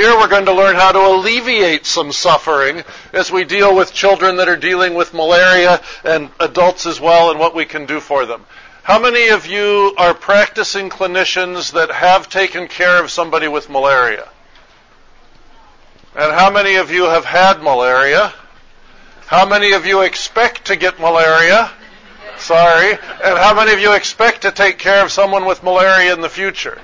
Here we're going to learn how to alleviate some suffering as we deal with children that are dealing with malaria and adults as well and what we can do for them. How many of you are practicing clinicians that have taken care of somebody with malaria? And how many of you have had malaria? How many of you expect to get malaria? Sorry. And how many of you expect to take care of someone with malaria in the future?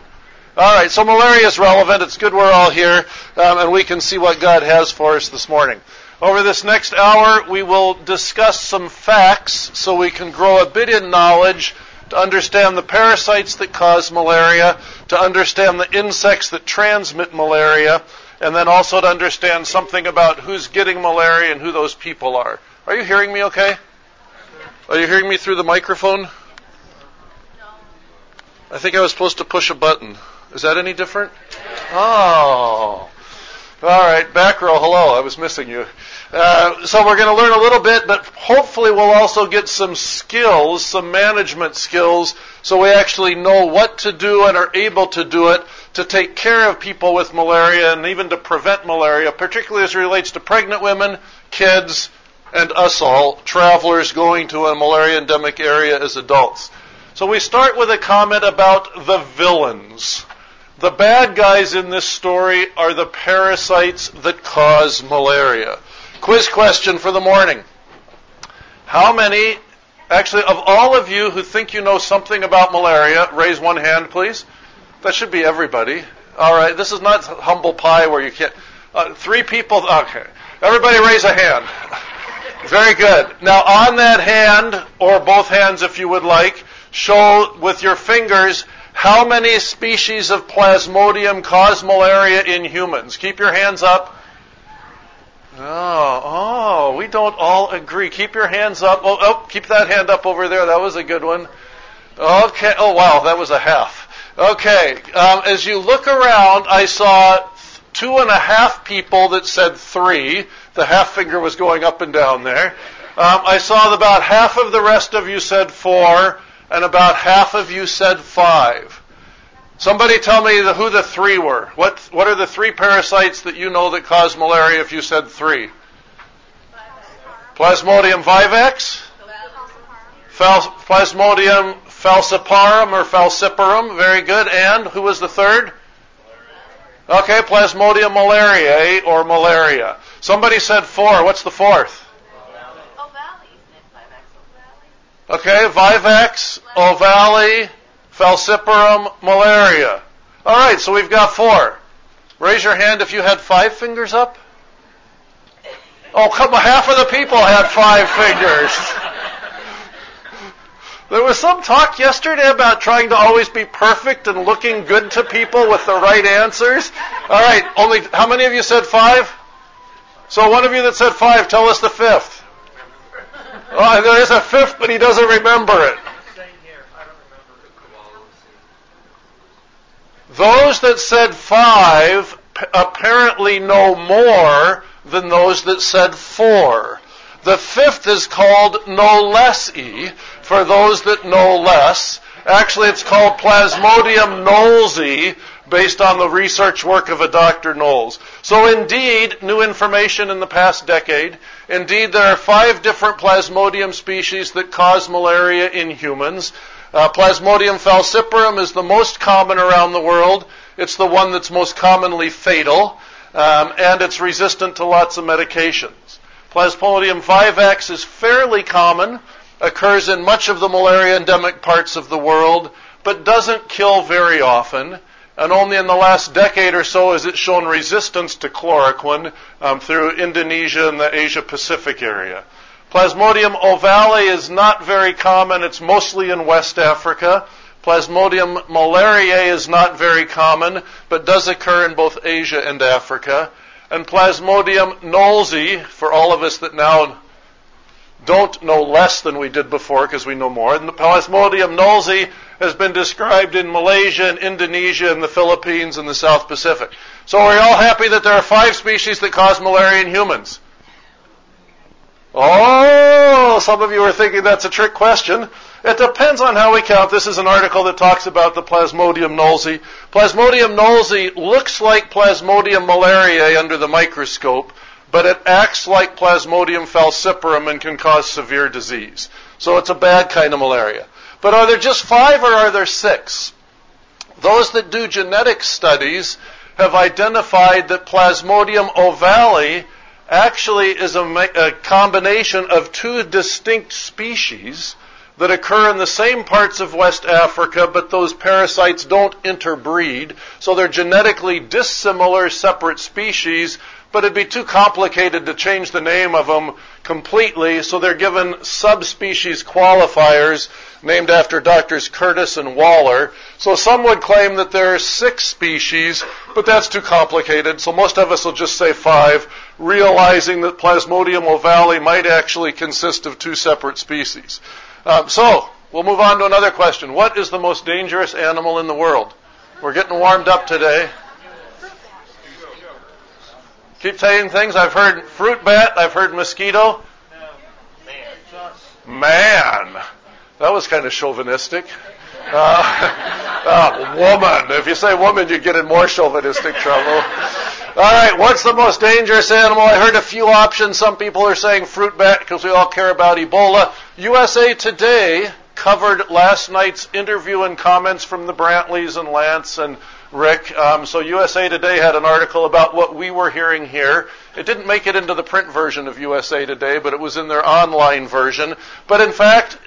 All right, so malaria is relevant. It's good we're all here, um, and we can see what God has for us this morning. Over this next hour, we will discuss some facts so we can grow a bit in knowledge to understand the parasites that cause malaria, to understand the insects that transmit malaria, and then also to understand something about who's getting malaria and who those people are. Are you hearing me okay? Are you hearing me through the microphone? I think I was supposed to push a button. Is that any different? Oh. All right, back row, hello. I was missing you. Uh, so we're going to learn a little bit, but hopefully we'll also get some skills, some management skills, so we actually know what to do and are able to do it to take care of people with malaria and even to prevent malaria, particularly as it relates to pregnant women, kids, and us all, travelers going to a malaria endemic area as adults. So we start with a comment about the villains. The bad guys in this story are the parasites that cause malaria. Quiz question for the morning. How many, actually, of all of you who think you know something about malaria, raise one hand, please. That should be everybody. All right, this is not humble pie where you can't. Uh, three people, okay. Everybody raise a hand. Very good. Now, on that hand, or both hands if you would like, show with your fingers how many species of plasmodium cause malaria in humans. Keep your hands up. Oh, oh, we don't all agree. Keep your hands up. Oh, oh, keep that hand up over there. That was a good one. Okay. Oh, wow, that was a half. Okay. Um, as you look around, I saw two and a half people that said three. The half finger was going up and down there. Um, I saw about half of the rest of you said four, and about half of you said five. Somebody tell me the, who the three were. What, what are the three parasites that you know that cause malaria if you said three? Plasmodium vivax? Fal- Plasmodium falciparum or falciparum. Very good. And who was the third? Okay, Plasmodium malariae eh, or malaria. Somebody said four. What's the fourth? Okay, Vivax, Ovale, falciparum, malaria. All right, so we've got four. Raise your hand if you had five fingers up. Oh, come on, half of the people had five fingers. There was some talk yesterday about trying to always be perfect and looking good to people with the right answers. All right, only how many of you said five? So one of you that said five, tell us the fifth. Oh, there is a fifth, but he doesn't remember it. Those that said five apparently know more than those that said four. The fifth is called no less e for those that know less. Actually, it's called Plasmodium knowlesi based on the research work of a Dr. Knowles. So indeed, new information in the past decade. Indeed, there are five different Plasmodium species that cause malaria in humans. Uh, Plasmodium falciparum is the most common around the world. It's the one that's most commonly fatal, um, and it's resistant to lots of medications. Plasmodium vivax is fairly common, occurs in much of the malaria endemic parts of the world, but doesn't kill very often. And only in the last decade or so has it shown resistance to chloroquine um, through Indonesia and the Asia Pacific area. Plasmodium ovale is not very common. It's mostly in West Africa. Plasmodium malariae is not very common, but does occur in both Asia and Africa. And Plasmodium knowlesi, for all of us that now don't know less than we did before because we know more. And the Plasmodium knowlesi has been described in Malaysia and Indonesia and the Philippines and the South Pacific. So we are you all happy that there are five species that cause malaria in humans? Oh, some of you are thinking that's a trick question. It depends on how we count. This is an article that talks about the Plasmodium knowlesi. Plasmodium knowlesi looks like Plasmodium malariae under the microscope, but it acts like Plasmodium falciparum and can cause severe disease. So it's a bad kind of malaria. But are there just five or are there six? Those that do genetic studies have identified that Plasmodium ovale actually is a, a, combination of two distinct species that occur in the same parts of West Africa, but those parasites don't interbreed. So they're genetically dissimilar separate species, but it'd be too complicated to change the name of them completely, so they're given subspecies qualifiers named after doctors Curtis and Waller. So some would claim that there are six species, but that's too complicated, so most of us will just say five, realizing that Plasmodium ovale might actually consist of two separate species. Um, so, we'll move on to another question. What is the most dangerous animal in the world? We're getting warmed up today. Keep saying things. I've heard fruit bat. I've heard mosquito. Man. That was kind of chauvinistic. Uh, uh, woman. If you say woman, you get in more chauvinistic trouble. All right, what's the most dangerous animal? I heard a few options. Some people are saying fruit bat because we all care about Ebola. USA Today covered last night's interview and comments from the Brantlys and Lance and Rick. Um, so USA Today had an article about what we were hearing here. It didn't make it into the print version of USA Today, but it was in their online version. But in fact,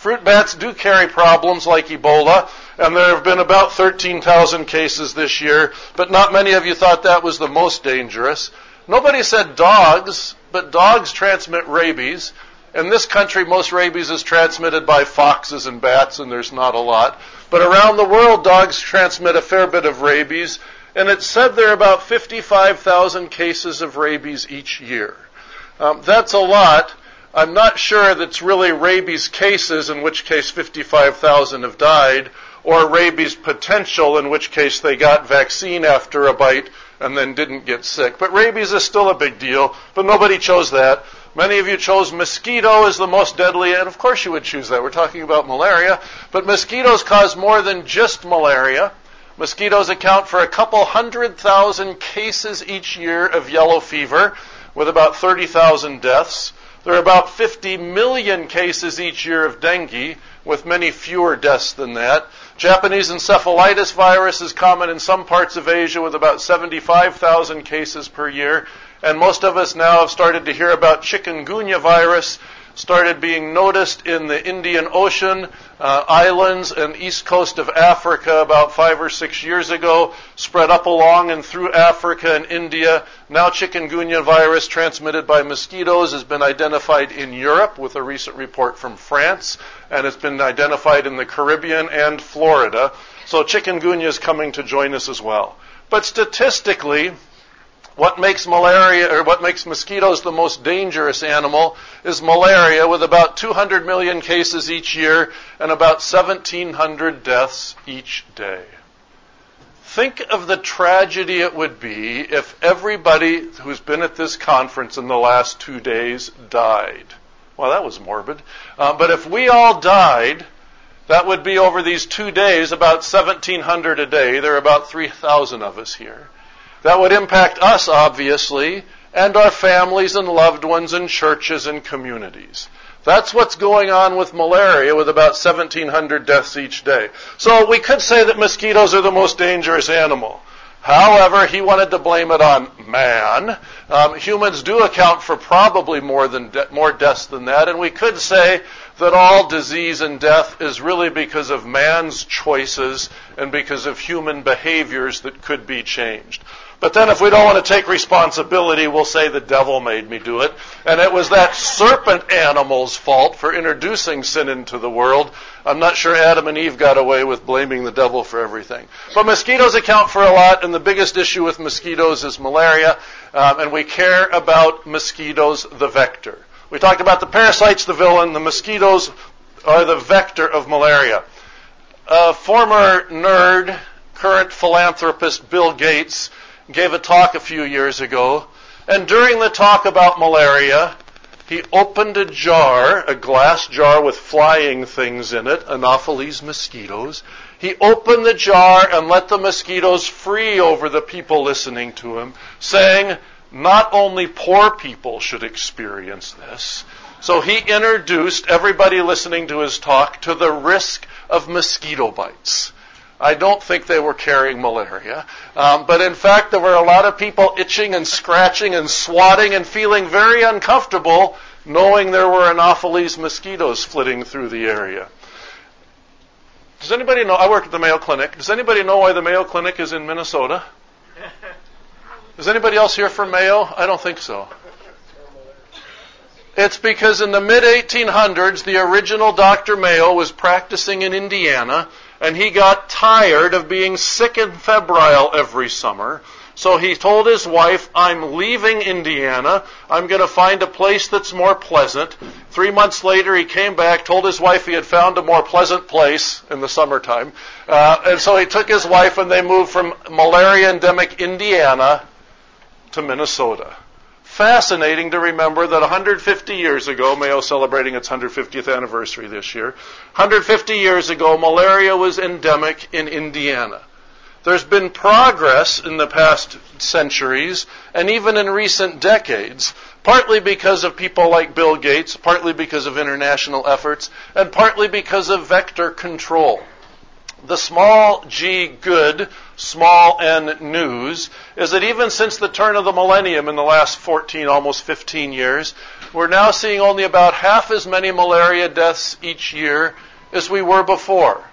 fruit bats do carry problems like Ebola, and there have been about 13,000 cases this year, but not many of you thought that was the most dangerous. Nobody said dogs, but dogs transmit rabies. In this country, most rabies is transmitted by foxes and bats, and there's not a lot. But around the world, dogs transmit a fair bit of rabies, and it's said there are about 55,000 cases of rabies each year. Um, that's a lot. I'm not sure that's really rabies cases, in which case 55,000 have died, or rabies potential, in which case they got vaccine after a bite and then didn't get sick. But rabies is still a big deal, but nobody chose that. Many of you chose mosquito as the most deadly, and of course you would choose that. We're talking about malaria. But mosquitoes cause more than just malaria. Mosquitoes account for a couple hundred thousand cases each year of yellow fever, with about 30,000 deaths. There are about 50 million cases each year of dengue, with many fewer deaths than that. Japanese encephalitis virus is common in some parts of Asia with about 75,000 cases per year. And most of us now have started to hear about chikungunya virus, started being noticed in the Indian Ocean uh, islands and east coast of Africa about five or six years ago, spread up along and through Africa and India. Now chikungunya virus transmitted by mosquitoes has been identified in Europe with a recent report from France, and it's been identified in the Caribbean and Florida. So chikungunya is coming to join us as well. But statistically, what makes malaria or what makes mosquitoes the most dangerous animal is malaria with about 200 million cases each year and about 1700 deaths each day. Think of the tragedy it would be if everybody who's been at this conference in the last two days died. Well, that was morbid. Uh, but if we all died, that would be over these two days about 1700 a day. There are about 3,000 of us here. That would impact us, obviously, and our families and loved ones and churches and communities. That's what's going on with malaria with about 1700 deaths each day. So we could say that mosquitoes are the most dangerous animal. However, he wanted to blame it on man. Um, humans do account for probably more than de- more deaths than that, and we could say that all disease and death is really because of man's choices and because of human behaviors that could be changed. But then if we don't want to take responsibility, we'll say the devil made me do it. And it was that serpent animal's fault for introducing sin into the world. I'm not sure Adam and Eve got away with blaming the devil for everything. But mosquitoes account for a lot, and the biggest issue with mosquitoes is malaria. Um, and we care about mosquitoes, the vector. We talked about the parasites, the villain. The mosquitoes are the vector of malaria. A former nerd, current philanthropist Bill Gates gave a talk a few years ago, and during the talk about malaria, He opened a jar, a glass jar with flying things in it, Anopheles mosquitoes. He opened the jar and let the mosquitoes free over the people listening to him, saying, not only poor people should experience this. So he introduced everybody listening to his talk to the risk of mosquito bites. I don't think they were carrying malaria. Um, but in fact, there were a lot of people itching and scratching and swatting and feeling very uncomfortable knowing there were Anopheles mosquitoes flitting through the area. Does anybody know? I work at the Mayo Clinic. Does anybody know why the Mayo Clinic is in Minnesota? Is anybody else here from Mayo? I don't think so. It's because in the mid 1800s, the original Dr. Mayo was practicing in Indiana, and he got tired of being sick and febrile every summer. So he told his wife, I'm leaving Indiana. I'm going to find a place that's more pleasant. Three months later, he came back, told his wife he had found a more pleasant place in the summertime. Uh, and so he took his wife and they moved from malaria endemic Indiana to Minnesota fascinating to remember that 150 years ago, Mayo celebrating its 150th anniversary this year, 150 years ago, malaria was endemic in Indiana. There's been progress in the past centuries and even in recent decades, partly because of people like Bill Gates, partly because of international efforts, and partly because of vector control the small g good, small n news, is that even since the turn of the millennium in the last 14, almost 15 years, we're now seeing only about half as many malaria deaths each year as we were before.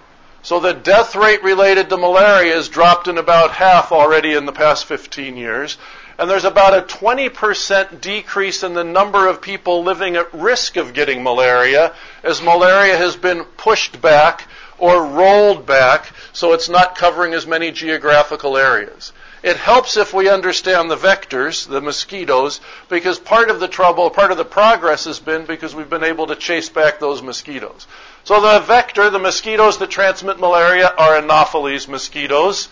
So the death rate related to malaria has dropped in about half already in the past 15 years. And there's about a 20% decrease in the number of people living at risk of getting malaria as malaria has been pushed back or rolled back so it's not covering as many geographical areas. It helps if we understand the vectors, the mosquitoes, because part of the trouble, part of the progress has been because we've been able to chase back those mosquitoes. So the vector, the mosquitoes that transmit malaria are Anopheles mosquitoes.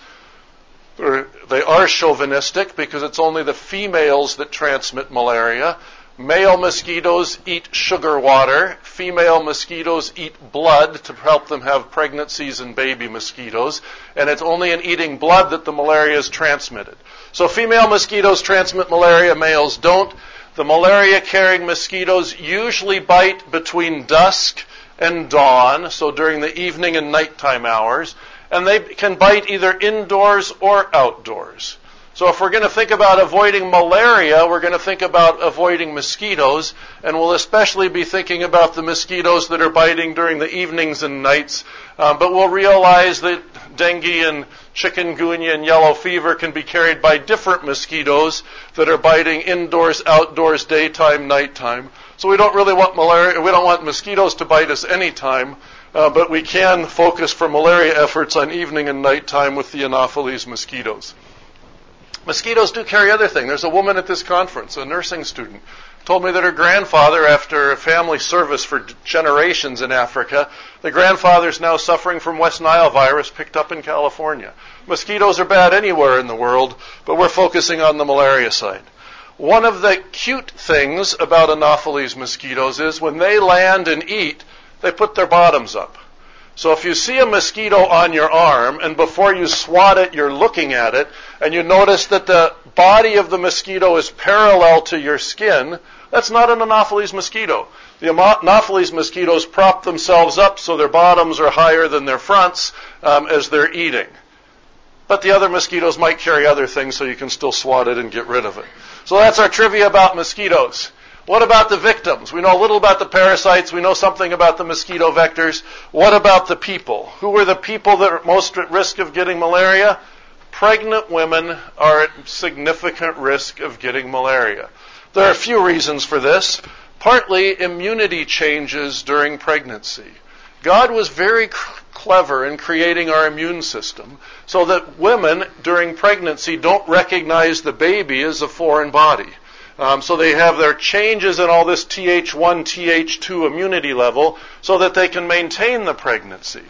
They are chauvinistic because it's only the females that transmit malaria. Male mosquitoes eat sugar water. Female mosquitoes eat blood to help them have pregnancies and baby mosquitoes. And it's only in eating blood that the malaria is transmitted. So female mosquitoes transmit malaria, males don't. The malaria carrying mosquitoes usually bite between dusk and dawn, so during the evening and nighttime hours. And they can bite either indoors or outdoors. So if we're going to think about avoiding malaria, we're going to think about avoiding mosquitoes, and we'll especially be thinking about the mosquitoes that are biting during the evenings and nights. Um, but we'll realize that dengue and chikungunya and yellow fever can be carried by different mosquitoes that are biting indoors, outdoors, daytime, nighttime. So we don't really want malaria, we don't want mosquitoes to bite us anytime. Uh, but we can focus for malaria efforts on evening and nighttime with the Anopheles mosquitoes. Mosquitoes do carry other things. There's a woman at this conference, a nursing student, told me that her grandfather, after a family service for generations in Africa, the grandfather is now suffering from West Nile virus picked up in California. Mosquitoes are bad anywhere in the world, but we're focusing on the malaria side. One of the cute things about Anopheles mosquitoes is when they land and eat, they put their bottoms up. So if you see a mosquito on your arm and before you swat it, you're looking at it and you notice that the body of the mosquito is parallel to your skin, that's not an Anopheles mosquito. The Anopheles mosquitoes prop themselves up so their bottoms are higher than their fronts um, as they're eating. But the other mosquitoes might carry other things so you can still swat it and get rid of it. So that's our trivia about mosquitoes. What about the victims? We know a little about the parasites. We know something about the mosquito vectors. What about the people? Who are the people that are most at risk of getting malaria? Pregnant women are at significant risk of getting malaria. There are a few reasons for this. Partly immunity changes during pregnancy. God was very clever in creating our immune system so that women during pregnancy don't recognize the baby as a foreign body. Um, so they have their changes in all this Th1, Th2 immunity level so that they can maintain the pregnancy.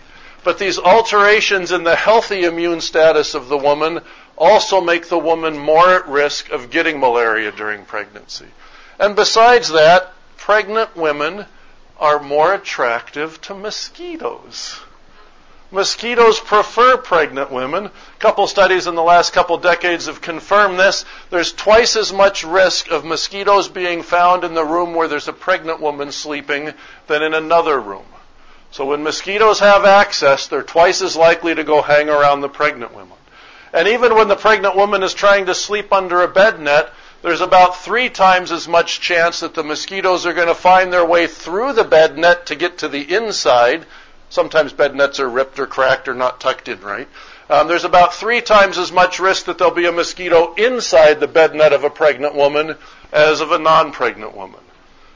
But these alterations in the healthy immune status of the woman also make the woman more at risk of getting malaria during pregnancy. And besides that, pregnant women are more attractive to mosquitoes. Mosquitoes prefer pregnant women. A couple studies in the last couple decades have confirmed this. There's twice as much risk of mosquitoes being found in the room where there's a pregnant woman sleeping than in another room. So when mosquitoes have access, they're twice as likely to go hang around the pregnant woman. And even when the pregnant woman is trying to sleep under a bed net, there's about three times as much chance that the mosquitoes are going to find their way through the bed net to get to the inside Sometimes bed nets are ripped or cracked or not tucked in right. Um, there's about three times as much risk that there'll be a mosquito inside the bed net of a pregnant woman as of a non-pregnant woman.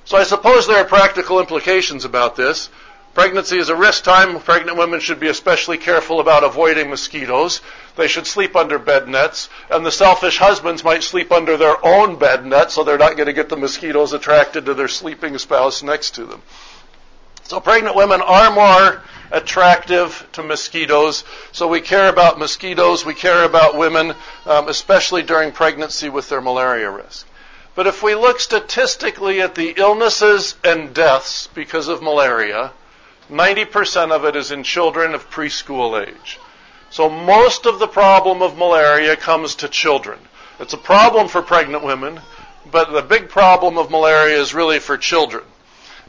So I suppose there are practical implications about this. Pregnancy is a risk time. Pregnant women should be especially careful about avoiding mosquitoes. They should sleep under bed nets. And the selfish husbands might sleep under their own bed net so they're not going to get the mosquitoes attracted to their sleeping spouse next to them. So pregnant women are more attractive to mosquitoes. So we care about mosquitoes. We care about women, um, especially during pregnancy with their malaria risk. But if we look statistically at the illnesses and deaths because of malaria, 90% of it is in children of preschool age. So most of the problem of malaria comes to children. It's a problem for pregnant women, but the big problem of malaria is really for children.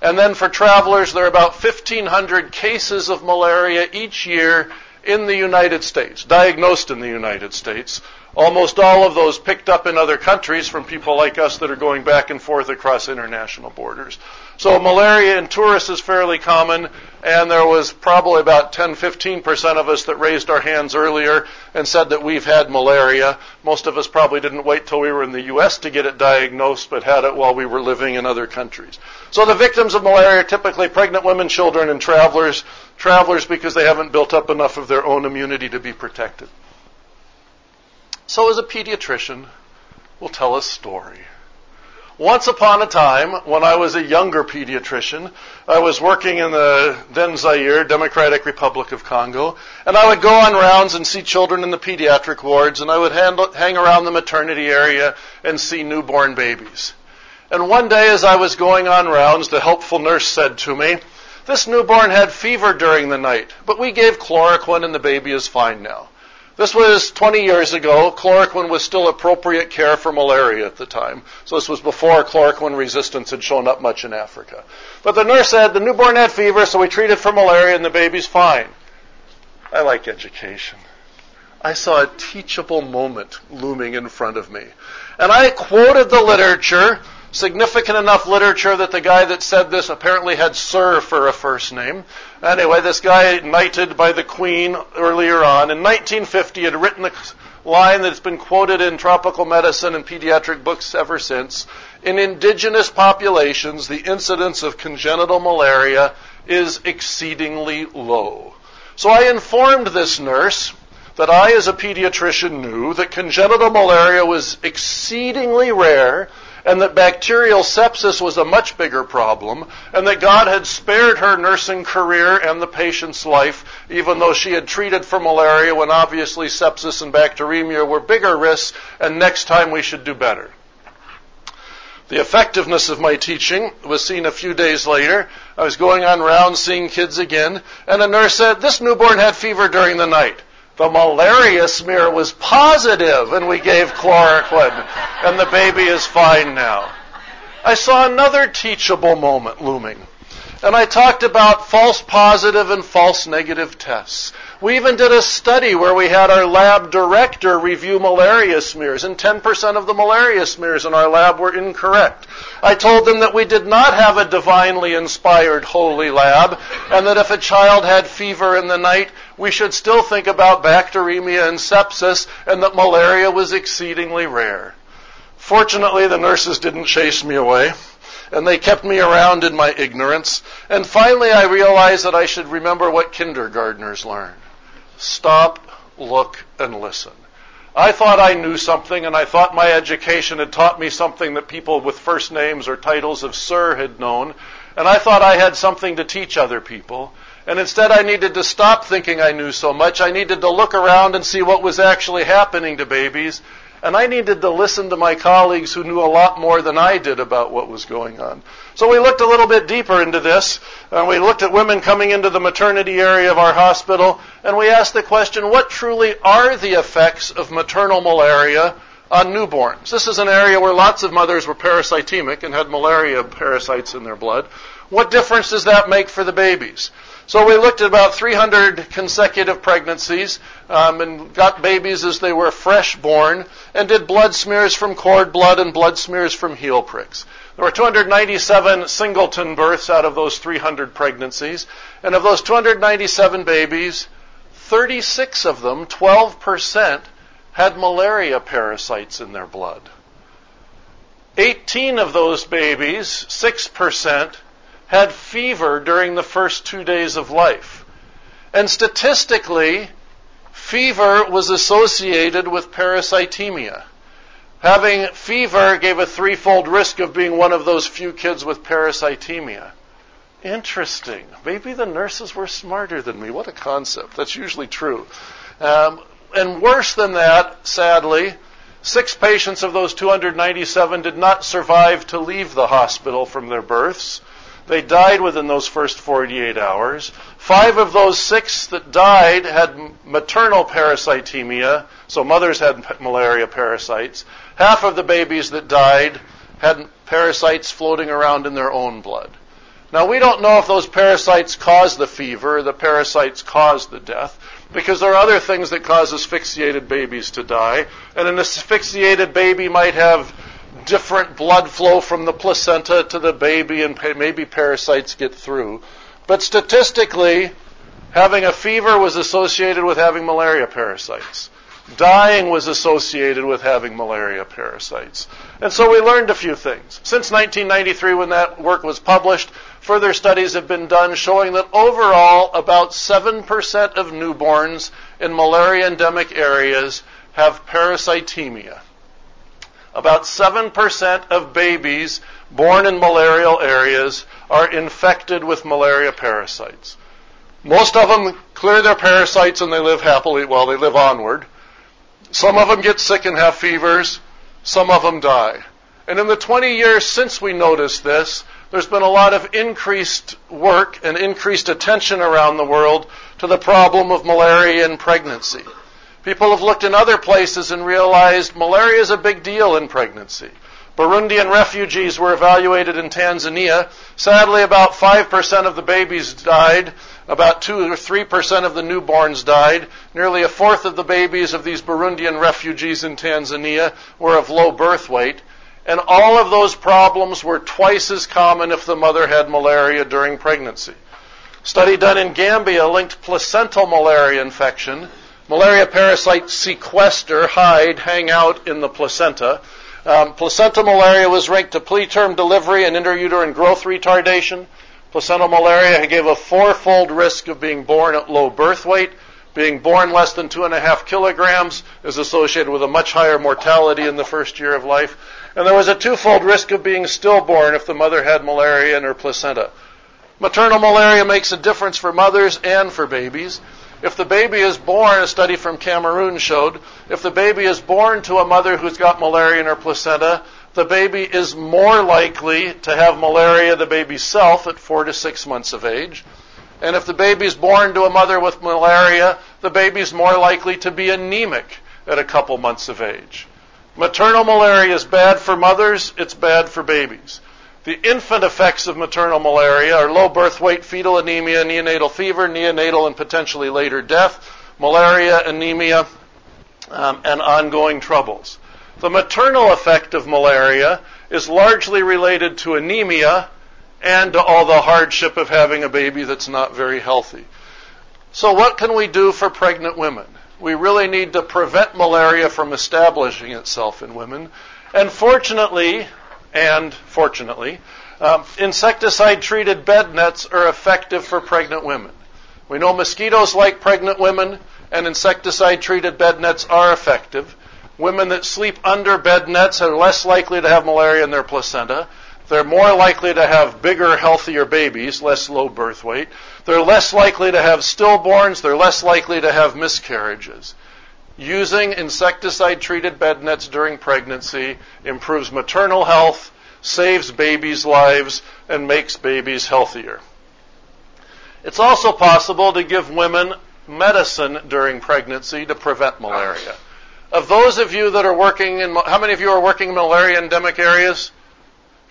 And then for travelers, there are about 1,500 cases of malaria each year in the United States, diagnosed in the United States. Almost all of those picked up in other countries from people like us that are going back and forth across international borders. So malaria in tourists is fairly common, and there was probably about 10, 15% of us that raised our hands earlier and said that we've had malaria. Most of us probably didn't wait till we were in the U.S. to get it diagnosed, but had it while we were living in other countries. So the victims of malaria are typically pregnant women, children, and travelers. Travelers because they haven't built up enough of their own immunity to be protected. So as a pediatrician, we'll tell a story. Once upon a time, when I was a younger pediatrician, I was working in the then Zaire, Democratic Republic of Congo, and I would go on rounds and see children in the pediatric wards, and I would hang around the maternity area and see newborn babies. And one day as I was going on rounds, the helpful nurse said to me, this newborn had fever during the night, but we gave chloroquine and the baby is fine now. This was 20 years ago. Chloroquine was still appropriate care for malaria at the time. So this was before chloroquine resistance had shown up much in Africa. But the nurse said the newborn had fever, so we treated for malaria and the baby's fine. I like education. I saw a teachable moment looming in front of me. And I quoted the literature significant enough literature that the guy that said this apparently had Sir for a first name. Anyway, this guy knighted by the Queen earlier on in 1950 had written a line that's been quoted in tropical medicine and pediatric books ever since. In indigenous populations, the incidence of congenital malaria is exceedingly low. So I informed this nurse that I, as a pediatrician, knew that congenital malaria was exceedingly rare and that bacterial sepsis was a much bigger problem, and that God had spared her nursing career and the patient's life, even though she had treated for malaria when obviously sepsis and bacteremia were bigger risks, and next time we should do better. The effectiveness of my teaching was seen a few days later. I was going on rounds seeing kids again, and a nurse said, This newborn had fever during the night. The malaria smear was positive, and we gave chloroquine, and the baby is fine now. I saw another teachable moment looming. And I talked about false positive and false negative tests. We even did a study where we had our lab director review malaria smears, and 10% of the malaria smears in our lab were incorrect. I told them that we did not have a divinely inspired holy lab, and that if a child had fever in the night, we should still think about bacteremia and sepsis, and that malaria was exceedingly rare. Fortunately, the nurses didn't chase me away and they kept me around in my ignorance. And finally, I realized that I should remember what kindergartners learn stop, look, and listen. I thought I knew something, and I thought my education had taught me something that people with first names or titles of sir had known, and I thought I had something to teach other people. And instead, I needed to stop thinking I knew so much. I needed to look around and see what was actually happening to babies And I needed to listen to my colleagues who knew a lot more than I did about what was going on. So we looked a little bit deeper into this, and we looked at women coming into the maternity area of our hospital, and we asked the question, what truly are the effects of maternal malaria on newborns? This is an area where lots of mothers were parasitemic and had malaria parasites in their blood. What difference does that make for the babies? So we looked at about 300 consecutive pregnancies um, and got babies as they were fresh born and did blood smears from cord blood and blood smears from heel pricks. There were 297 singleton births out of those 300 pregnancies. And of those 297 babies, 36 of them, 12%, had malaria parasites in their blood. 18 of those babies, 6%, had fever during the first two days of life. And statistically, fever was associated with parasitemia. Having fever gave a threefold risk of being one of those few kids with parasitemia. Interesting. Maybe the nurses were smarter than me. What a concept. That's usually true. Um, and worse than that, sadly, six patients of those 297 did not survive to leave the hospital from their births. They died within those first 48 hours. Five of those six that died had maternal parasitemia, so mothers had malaria parasites. Half of the babies that died had parasites floating around in their own blood. Now, we don't know if those parasites caused the fever the parasites caused the death, because there are other things that cause asphyxiated babies to die. And an asphyxiated baby might have different blood flow from the placenta to the baby, and maybe parasites get through. But statistically, having a fever was associated with having malaria parasites. Dying was associated with having malaria parasites. And so we learned a few things. Since 1993, when that work was published, further studies have been done showing that overall, about 7% of newborns in malaria endemic areas have parasitemia. About 7% of babies born in malarial areas are infected with malaria parasites. Most of them clear their parasites and they live happily while they live onward. Some of them get sick and have fevers. Some of them die. And in the 20 years since we noticed this, there's been a lot of increased work and increased attention around the world to the problem of malaria in pregnancy. People have looked in other places and realized malaria is a big deal in pregnancy. Burundian refugees were evaluated in Tanzania. Sadly, about 5% of the babies died. About 2 or 3% of the newborns died. Nearly a fourth of the babies of these Burundian refugees in Tanzania were of low birth weight. And all of those problems were twice as common if the mother had malaria during pregnancy. Study done in Gambia linked placental malaria infection Malaria parasites sequester, hide, hang out in the placenta. Um, placenta malaria was ranked to preterm delivery and intrauterine growth retardation. Placental malaria gave a fourfold risk of being born at low birth weight. Being born less than two and a half kilograms is associated with a much higher mortality in the first year of life. And there was a twofold risk of being stillborn if the mother had malaria in her placenta. Maternal malaria makes a difference for mothers and for babies. If the baby is born, a study from Cameroon showed, if the baby is born to a mother who's got malaria in her placenta, the baby is more likely to have malaria the baby's self at four to six months of age. And if the baby is born to a mother with malaria, the baby is more likely to be anemic at a couple months of age. Maternal malaria is bad for mothers, it's bad for babies. The infant effects of maternal malaria are low birth weight, fetal anemia, neonatal fever, neonatal and potentially later death, malaria, anemia, um, and ongoing troubles. The maternal effect of malaria is largely related to anemia and to all the hardship of having a baby that's not very healthy. So, what can we do for pregnant women? We really need to prevent malaria from establishing itself in women. And fortunately, and fortunately, um, insecticide treated bed nets are effective for pregnant women. We know mosquitoes like pregnant women, and insecticide treated bed nets are effective. Women that sleep under bed nets are less likely to have malaria in their placenta. They're more likely to have bigger, healthier babies, less low birth weight. They're less likely to have stillborns. They're less likely to have miscarriages. Using insecticide treated bed nets during pregnancy improves maternal health, saves babies' lives, and makes babies healthier. It's also possible to give women medicine during pregnancy to prevent malaria. Of those of you that are working in, how many of you are working in malaria endemic areas?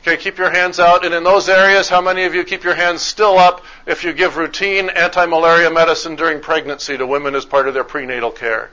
Okay, keep your hands out. And in those areas, how many of you keep your hands still up if you give routine anti-malaria medicine during pregnancy to women as part of their prenatal care?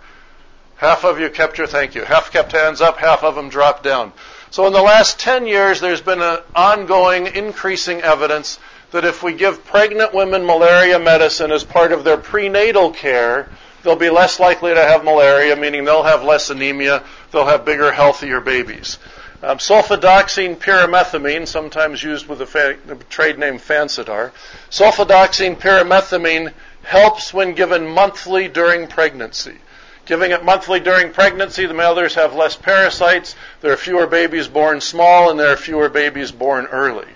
Half of you kept your thank you. Half kept hands up, half of them dropped down. So in the last 10 years, there's been an ongoing increasing evidence that if we give pregnant women malaria medicine as part of their prenatal care, they'll be less likely to have malaria, meaning they'll have less anemia, they'll have bigger, healthier babies. Um, sulfadoxine pyrimethamine, sometimes used with the, fa- the trade name Fansidar, sulfadoxine pyrimethamine helps when given monthly during pregnancy. Giving it monthly during pregnancy, the mothers have less parasites, there are fewer babies born small, and there are fewer babies born early.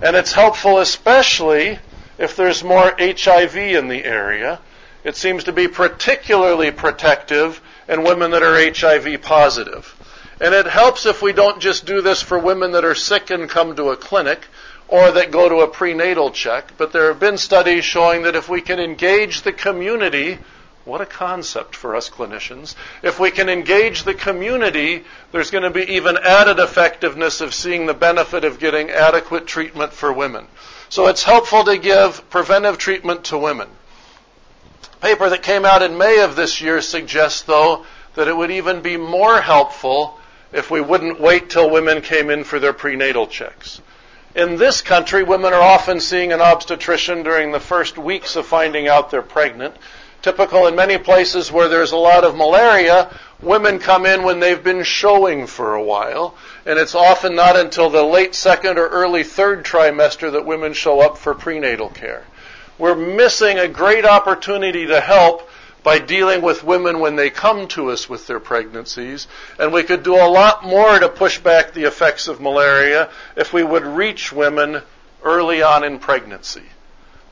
And it's helpful especially if there's more HIV in the area. It seems to be particularly protective in women that are HIV positive. And it helps if we don't just do this for women that are sick and come to a clinic or that go to a prenatal check, but there have been studies showing that if we can engage the community what a concept for us clinicians. If we can engage the community, there's going to be even added effectiveness of seeing the benefit of getting adequate treatment for women. So it's helpful to give preventive treatment to women. A paper that came out in May of this year suggests, though, that it would even be more helpful if we wouldn't wait till women came in for their prenatal checks. In this country, women are often seeing an obstetrician during the first weeks of finding out they're pregnant typical in many places where there's a lot of malaria, women come in when they've been showing for a while, and it's often not until the late second or early third trimester that women show up for prenatal care. We're missing a great opportunity to help by dealing with women when they come to us with their pregnancies, and we could do a lot more to push back the effects of malaria if we would reach women early on in pregnancy.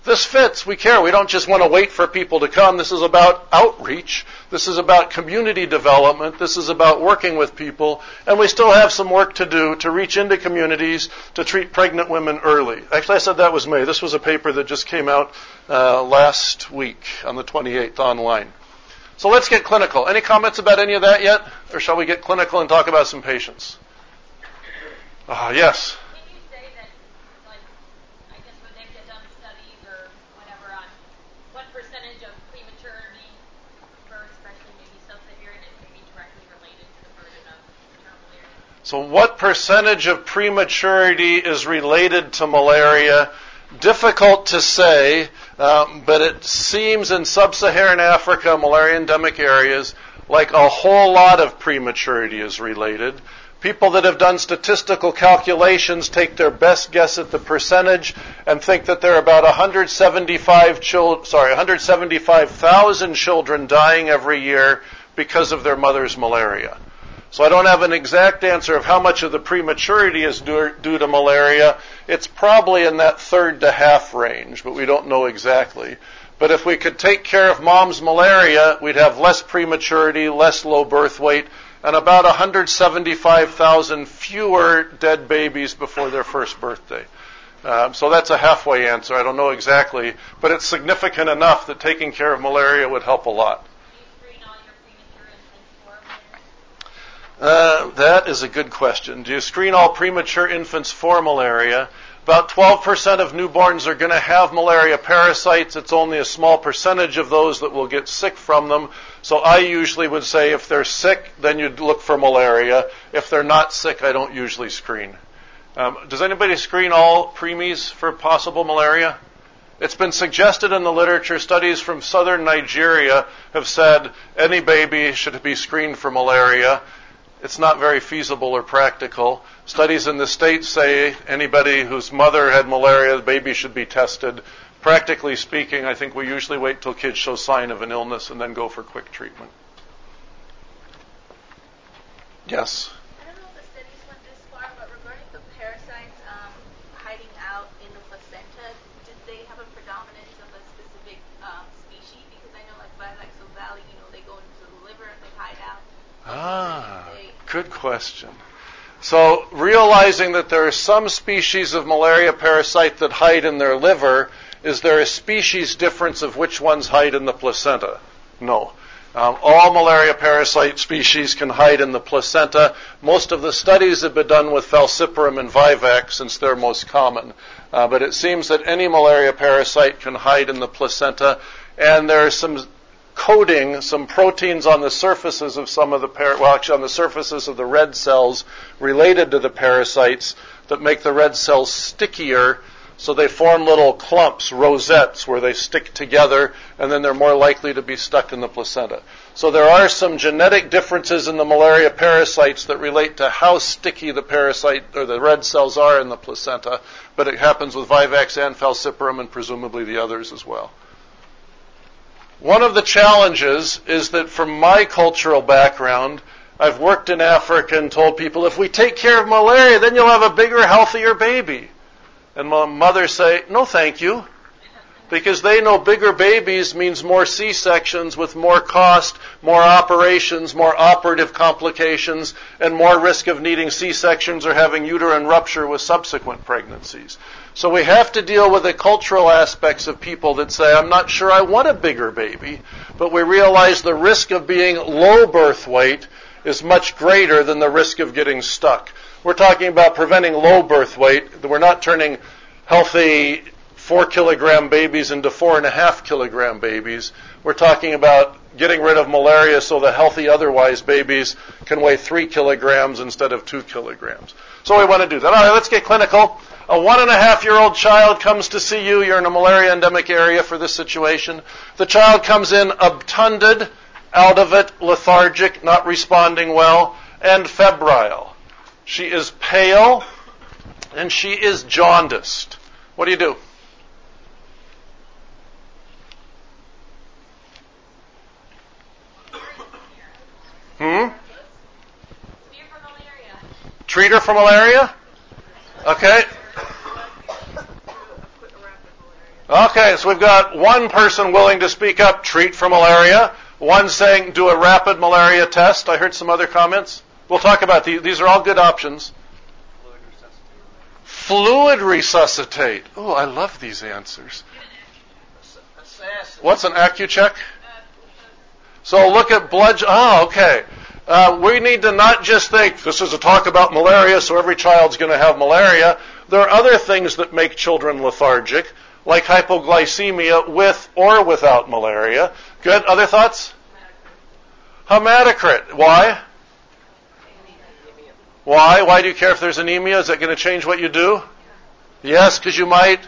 This fits. We care. We don't just want to wait for people to come. This is about outreach. This is about community development. This is about working with people. And we still have some work to do to reach into communities to treat pregnant women early. Actually, I said that was May. This was a paper that just came out uh, last week on the 28th online. So let's get clinical. Any comments about any of that yet? Or shall we get clinical and talk about some patients? Uh, yes. So, what percentage of prematurity is related to malaria? Difficult to say, um, but it seems in sub Saharan Africa, malaria endemic areas, like a whole lot of prematurity is related. People that have done statistical calculations take their best guess at the percentage and think that there are about 175 chil- sorry, 175,000 children dying every year because of their mother's malaria. So I don't have an exact answer of how much of the prematurity is due, due, to malaria. It's probably in that third to half range, but we don't know exactly. But if we could take care of mom's malaria, we'd have less prematurity, less low birth weight, and about 175,000 fewer dead babies before their first birthday. Um, so that's a halfway answer. I don't know exactly, but it's significant enough that taking care of malaria would help a lot. Uh, that is a good question. Do you screen all premature infants for malaria? About 12% of newborns are going to have malaria parasites. It's only a small percentage of those that will get sick from them. So I usually would say if they're sick, then you'd look for malaria. If they're not sick, I don't usually screen. Um, does anybody screen all preemies for possible malaria? It's been suggested in the literature, studies from southern Nigeria have said any baby should be screened for malaria it's not very feasible or practical. Studies in the States say anybody whose mother had malaria, the baby should be tested. Practically speaking, I think we usually wait till kids show sign of an illness and then go for quick treatment. Yes? Good question. So, realizing that there are some species of malaria parasite that hide in their liver, is there a species difference of which ones hide in the placenta? No. Um, all malaria parasite species can hide in the placenta. Most of the studies have been done with falciparum and vivax since they're most common. Uh, but it seems that any malaria parasite can hide in the placenta. And there are some coating, some proteins on the surfaces of some of the, par- well, actually on the surfaces of the red cells related to the parasites that make the red cells stickier so they form little clumps, rosettes, where they stick together, and then they're more likely to be stuck in the placenta. So there are some genetic differences in the malaria parasites that relate to how sticky the parasite or the red cells are in the placenta, but it happens with Vivax and Falciparum and presumably the others as well. One of the challenges is that from my cultural background, I've worked in Africa and told people if we take care of malaria, then you'll have a bigger, healthier baby. And my mothers say, no thank you. Because they know bigger babies means more C-sections with more cost, more operations, more operative complications, and more risk of needing C-sections or having uterine rupture with subsequent pregnancies. So we have to deal with the cultural aspects of people that say, I'm not sure I want a bigger baby, but we realize the risk of being low birth weight is much greater than the risk of getting stuck. We're talking about preventing low birth weight. We're not turning healthy four kilogram babies into four and a half kilogram babies. We're talking about getting rid of malaria so the healthy otherwise babies can weigh three kilograms instead of two kilograms. So we want to do that. All right, let's get clinical. A one and a half year old child comes to see you. You're in a malaria endemic area for this situation. The child comes in obtunded, out of it, lethargic, not responding well, and febrile. She is pale and she is jaundiced. What do you do? Hmm? Treat her for malaria? Okay. Okay, so we've got one person willing to speak up, treat for malaria. One saying do a rapid malaria test. I heard some other comments. We'll talk about these. These are all good options. Fluid resuscitate. Oh, I love these answers. What's an Accu-Chek? So look at blood. Oh, okay. Uh, we need to not just think this is a talk about malaria, so every child's going to have malaria. There are other things that make children lethargic, like hypoglycemia with or without malaria. Good. Other thoughts? Hematocrit. Why? Why? Why do you care if there's anemia? Is that going to change what you do? Yes, because you might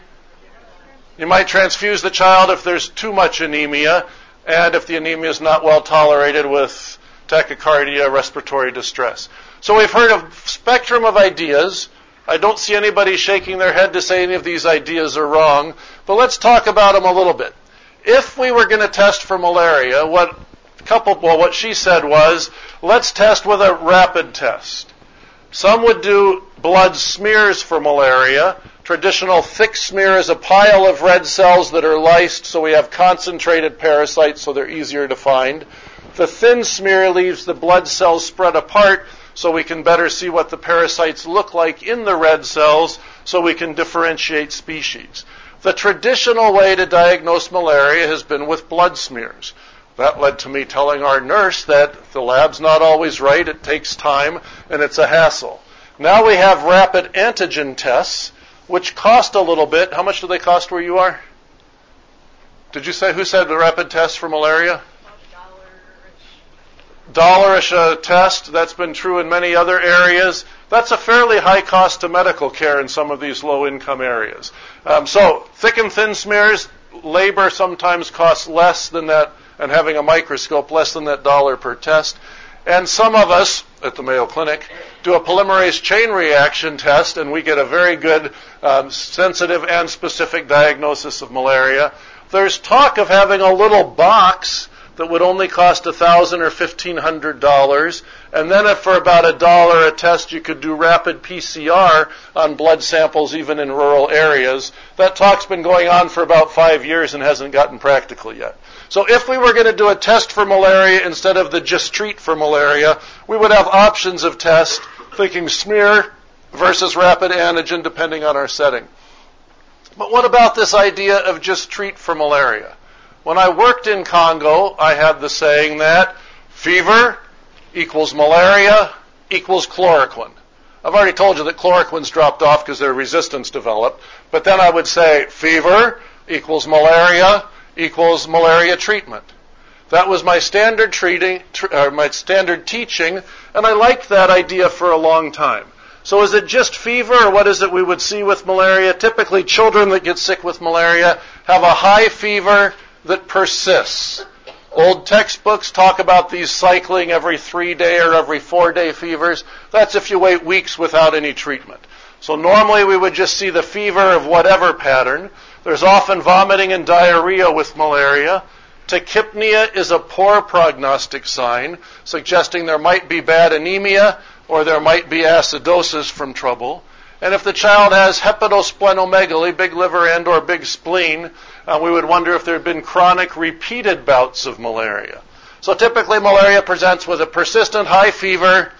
you might transfuse the child if there's too much anemia, and if the anemia is not well tolerated with tachycardia, respiratory distress. So we've heard a spectrum of ideas. I don't see anybody shaking their head to say any of these ideas are wrong, but let's talk about them a little bit. If we were going to test for malaria, what couple well what she said was, let's test with a rapid test. Some would do blood smears for malaria. Traditional thick smear is a pile of red cells that are lysed so we have concentrated parasites so they're easier to find. The thin smear leaves the blood cells spread apart so we can better see what the parasites look like in the red cells so we can differentiate species. The traditional way to diagnose malaria has been with blood smears. That led to me telling our nurse that the lab's not always right, it takes time, and it's a hassle. Now we have rapid antigen tests, which cost a little bit. How much do they cost where you are? Did you say who said the rapid test for malaria? Dollarish a test. That's been true in many other areas. That's a fairly high cost to medical care in some of these low income areas. Um, so thick and thin smears, labor sometimes costs less than that and having a microscope less than that dollar per test. And some of us at the Mayo Clinic do a polymerase chain reaction test, and we get a very good, um, sensitive and specific diagnosis of malaria. There's talk of having a little box that would only cost a thousand or fifteen hundred dollars, and then if for about a dollar a test you could do rapid PCR on blood samples even in rural areas. That talk's been going on for about five years and hasn't gotten practical yet. So if we were going to do a test for malaria instead of the just treat for malaria, we would have options of test, thinking smear versus rapid antigen depending on our setting. But what about this idea of just treat for malaria? When I worked in Congo, I had the saying that fever equals malaria equals chloroquine. I've already told you that chloroquine's dropped off because their resistance developed, but then I would say fever equals malaria equals malaria treatment. That was my standard treating, or uh, my standard teaching, and I liked that idea for a long time. So is it just fever, or what is it we would see with malaria? Typically, children that get sick with malaria have a high fever that persists. Old textbooks talk about these cycling every three day or every four day fevers. That's if you wait weeks without any treatment. So normally we would just see the fever of whatever pattern. There's often vomiting and diarrhea with malaria. Tachypnea is a poor prognostic sign, suggesting there might be bad anemia or there might be acidosis from trouble. And if the child has hepatosplenomegaly, big liver and or big spleen, uh, we would wonder if there had been chronic repeated bouts of malaria. So typically malaria presents with a persistent high fever,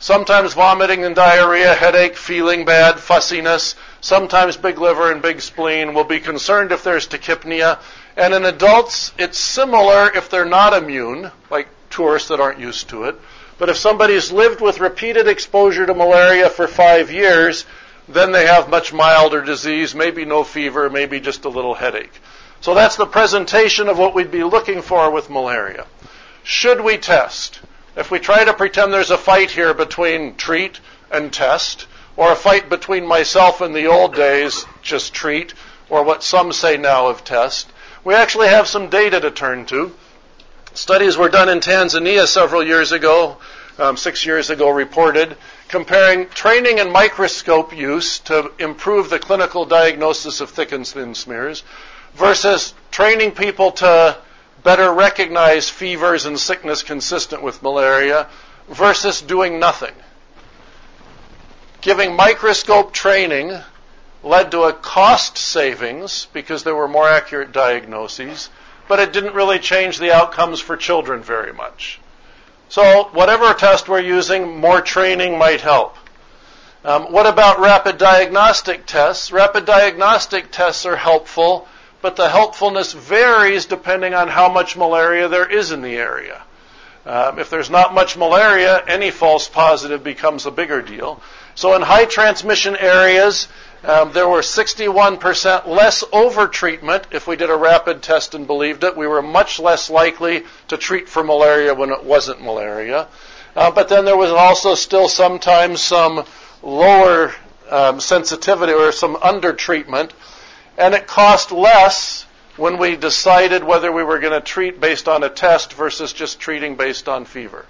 sometimes vomiting and diarrhea, headache, feeling bad, fussiness, sometimes big liver and big spleen. We'll be concerned if there's tachypnea. And in adults, it's similar if they're not immune, like tourists that aren't used to it. But if somebody's lived with repeated exposure to malaria for five years, then they have much milder disease, maybe no fever, maybe just a little headache. So that's the presentation of what we'd be looking for with malaria. Should we test? If we try to pretend there's a fight here between treat and test, or a fight between myself and the old days, just treat, or what some say now of test, we actually have some data to turn to. Studies were done in Tanzania several years ago, um, six years ago reported, comparing training and microscope use to improve the clinical diagnosis of thick and thin smears versus training people to better recognize fevers and sickness consistent with malaria versus doing nothing. Giving microscope training led to a cost savings because there were more accurate diagnoses, but it didn't really change the outcomes for children very much. So, whatever test we're using, more training might help. Um, what about rapid diagnostic tests? Rapid diagnostic tests are helpful, but the helpfulness varies depending on how much malaria there is in the area. Um, if there's not much malaria, any false positive becomes a bigger deal. So in high transmission areas, um, there were 61% less overtreatment if we did a rapid test and believed it. We were much less likely to treat for malaria when it wasn't malaria. Uh, but then there was also still sometimes some lower um, sensitivity or some undertreatment. And it cost less when we decided whether we were going to treat based on a test versus just treating based on fever.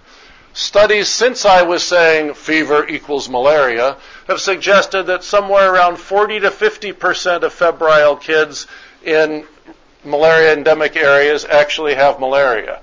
Studies since I was saying fever equals malaria have suggested that somewhere around 40 to 50 percent of febrile kids in malaria endemic areas actually have malaria.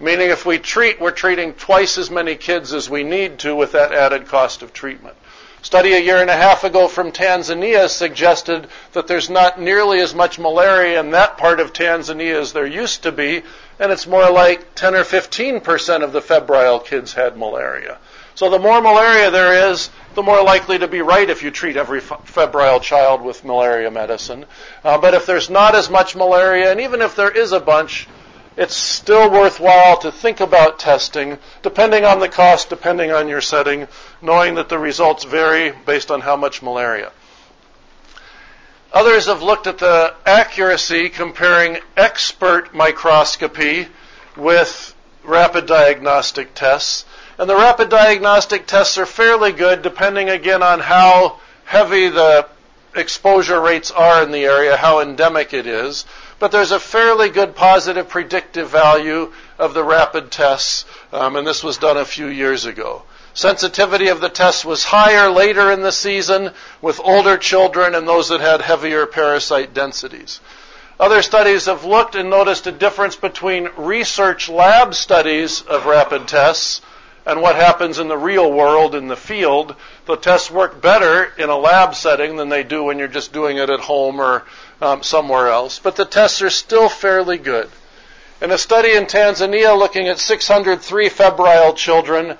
Meaning if we treat, we're treating twice as many kids as we need to with that added cost of treatment. Study a year and a half ago from Tanzania suggested that there's not nearly as much malaria in that part of Tanzania as there used to be, and it's more like 10 or 15 percent of the febrile kids had malaria. So the more malaria there is, the more likely to be right if you treat every febrile child with malaria medicine. Uh, but if there's not as much malaria, and even if there is a bunch, it's still worthwhile to think about testing, depending on the cost, depending on your setting, knowing that the results vary based on how much malaria. Others have looked at the accuracy comparing expert microscopy with rapid diagnostic tests. And the rapid diagnostic tests are fairly good depending again on how heavy the exposure rates are in the area, how endemic it is but there's a fairly good positive predictive value of the rapid tests, um, and this was done a few years ago. Sensitivity of the test was higher later in the season with older children and those that had heavier parasite densities. Other studies have looked and noticed a difference between research lab studies of rapid tests and what happens in the real world in the field. The tests work better in a lab setting than they do when you're just doing it at home or um, somewhere else. But the tests are still fairly good. In a study in Tanzania looking at 603 febrile children,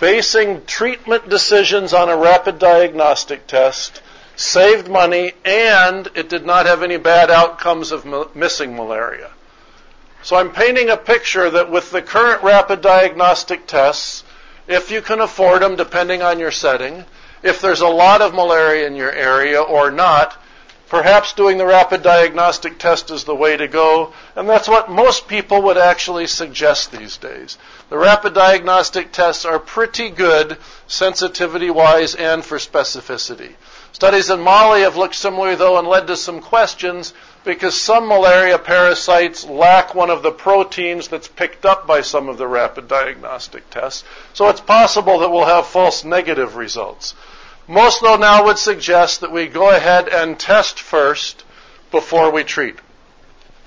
basing treatment decisions on a rapid diagnostic test, saved money, and it did not have any bad outcomes of missing malaria. So I'm painting a picture that with the current rapid diagnostic tests, if you can afford them depending on your setting, if there's a lot of malaria in your area or not, perhaps doing the rapid diagnostic test is the way to go. And that's what most people would actually suggest these days. The rapid diagnostic tests are pretty good sensitivity wise and for specificity. Studies in Mali have looked similarly though and led to some questions because some malaria parasites lack one of the proteins that's picked up by some of the rapid diagnostic tests. So it's possible that we'll have false negative results. Most though now would suggest that we go ahead and test first before we treat.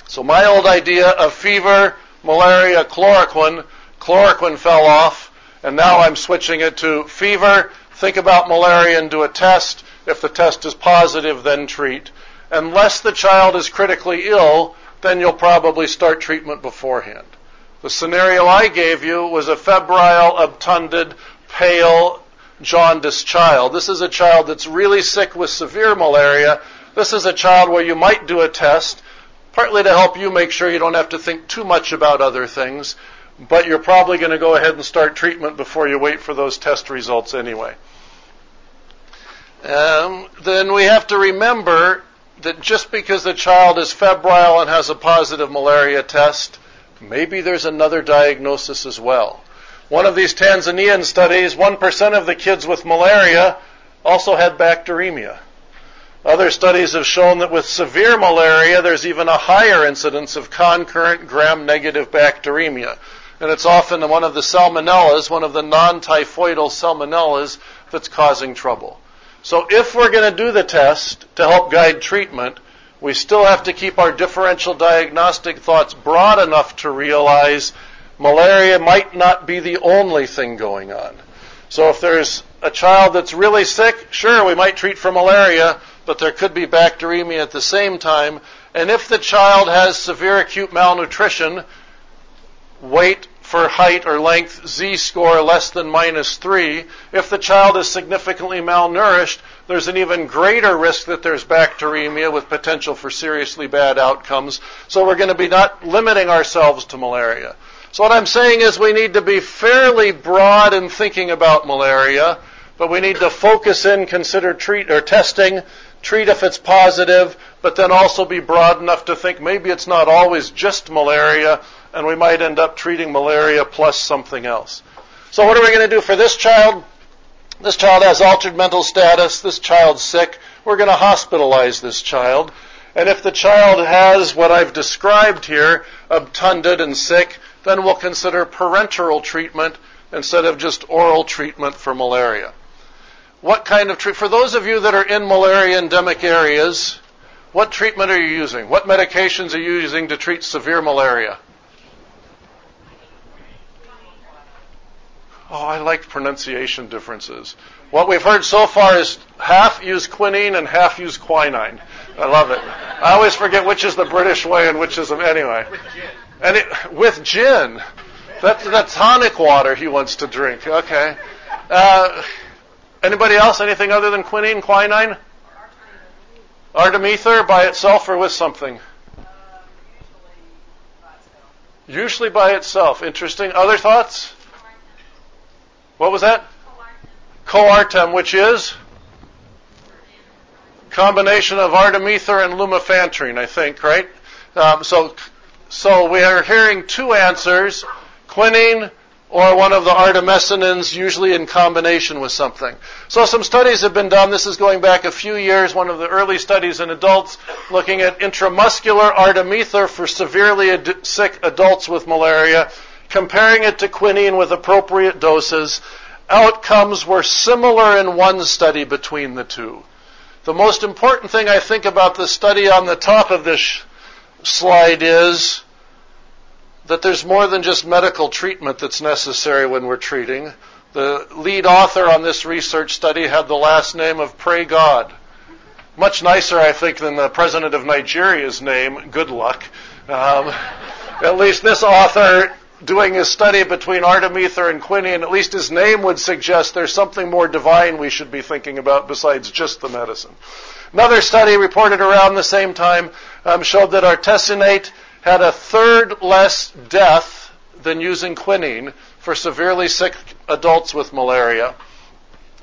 So my old idea of fever, malaria, chloroquine, chloroquine fell off, and now I'm switching it to fever, think about malaria and do a test. If the test is positive, then treat unless the child is critically ill, then you'll probably start treatment beforehand. The scenario I gave you was a febrile, obtunded, pale, jaundiced child. This is a child that's really sick with severe malaria. This is a child where you might do a test, partly to help you make sure you don't have to think too much about other things, but you're probably going to go ahead and start treatment before you wait for those test results anyway. Um, then we have to remember that just because the child is febrile and has a positive malaria test, maybe there's another diagnosis as well. One of these Tanzanian studies, 1% of the kids with malaria also had bacteremia. Other studies have shown that with severe malaria, there's even a higher incidence of concurrent gram-negative bacteremia. And it's often one of the salmonellas, one of the non-typhoidal salmonellas that's causing trouble. So if we're going to do the test to help guide treatment, we still have to keep our differential diagnostic thoughts broad enough to realize malaria might not be the only thing going on. So if there's a child that's really sick, sure, we might treat for malaria, but there could be bacteremia at the same time. And if the child has severe acute malnutrition, weight for height or length z score less than minus 3. If the child is significantly malnourished, there's an even greater risk that there's bacteremia with potential for seriously bad outcomes. So we're going to be not limiting ourselves to malaria. So what I'm saying is we need to be fairly broad in thinking about malaria, but we need to focus in, consider treat or testing, treat if it's positive, but then also be broad enough to think maybe it's not always just malaria, and we might end up treating malaria plus something else. So what are we going to do for this child? This child has altered mental status. This child's sick. We're going to hospitalize this child. And if the child has what I've described here, obtunded and sick, then we'll consider parenteral treatment instead of just oral treatment for malaria. What kind of treatment? For those of you that are in malaria endemic areas, what treatment are you using? What medications are you using to treat severe malaria? Oh, I like pronunciation differences. What we've heard so far is half use quinine and half use quinine. I love it. I always forget which is the British way and which is the, anyway. And it, with gin. That's the tonic water he wants to drink. Okay. Uh, anybody else? Anything other than quinine, quinine? Artemether by itself or with something? Usually by itself. Interesting. Other thoughts? What was that? Coartem, which is combination of artemether and lumefantrine, I think, right? Um, so, so we are hearing two answers: quinine or one of the artemisinin, usually in combination with something. So some studies have been done. This is going back a few years. One of the early studies in adults looking at intramuscular artemether for severely ad- sick adults with malaria comparing it to quinine with appropriate doses, outcomes were similar in one study between the two. The most important thing I think about the study on the top of this slide is that there's more than just medical treatment that's necessary when we're treating. The lead author on this research study had the last name of Pray God. Much nicer, I think, than the president of Nigeria's name, Goodluck. Um, at least this author doing his study between artemether and quinine, at least his name would suggest there's something more divine we should be thinking about besides just the medicine. Another study reported around the same time um, showed that artesunate had a third less death than using quinine for severely sick adults with malaria.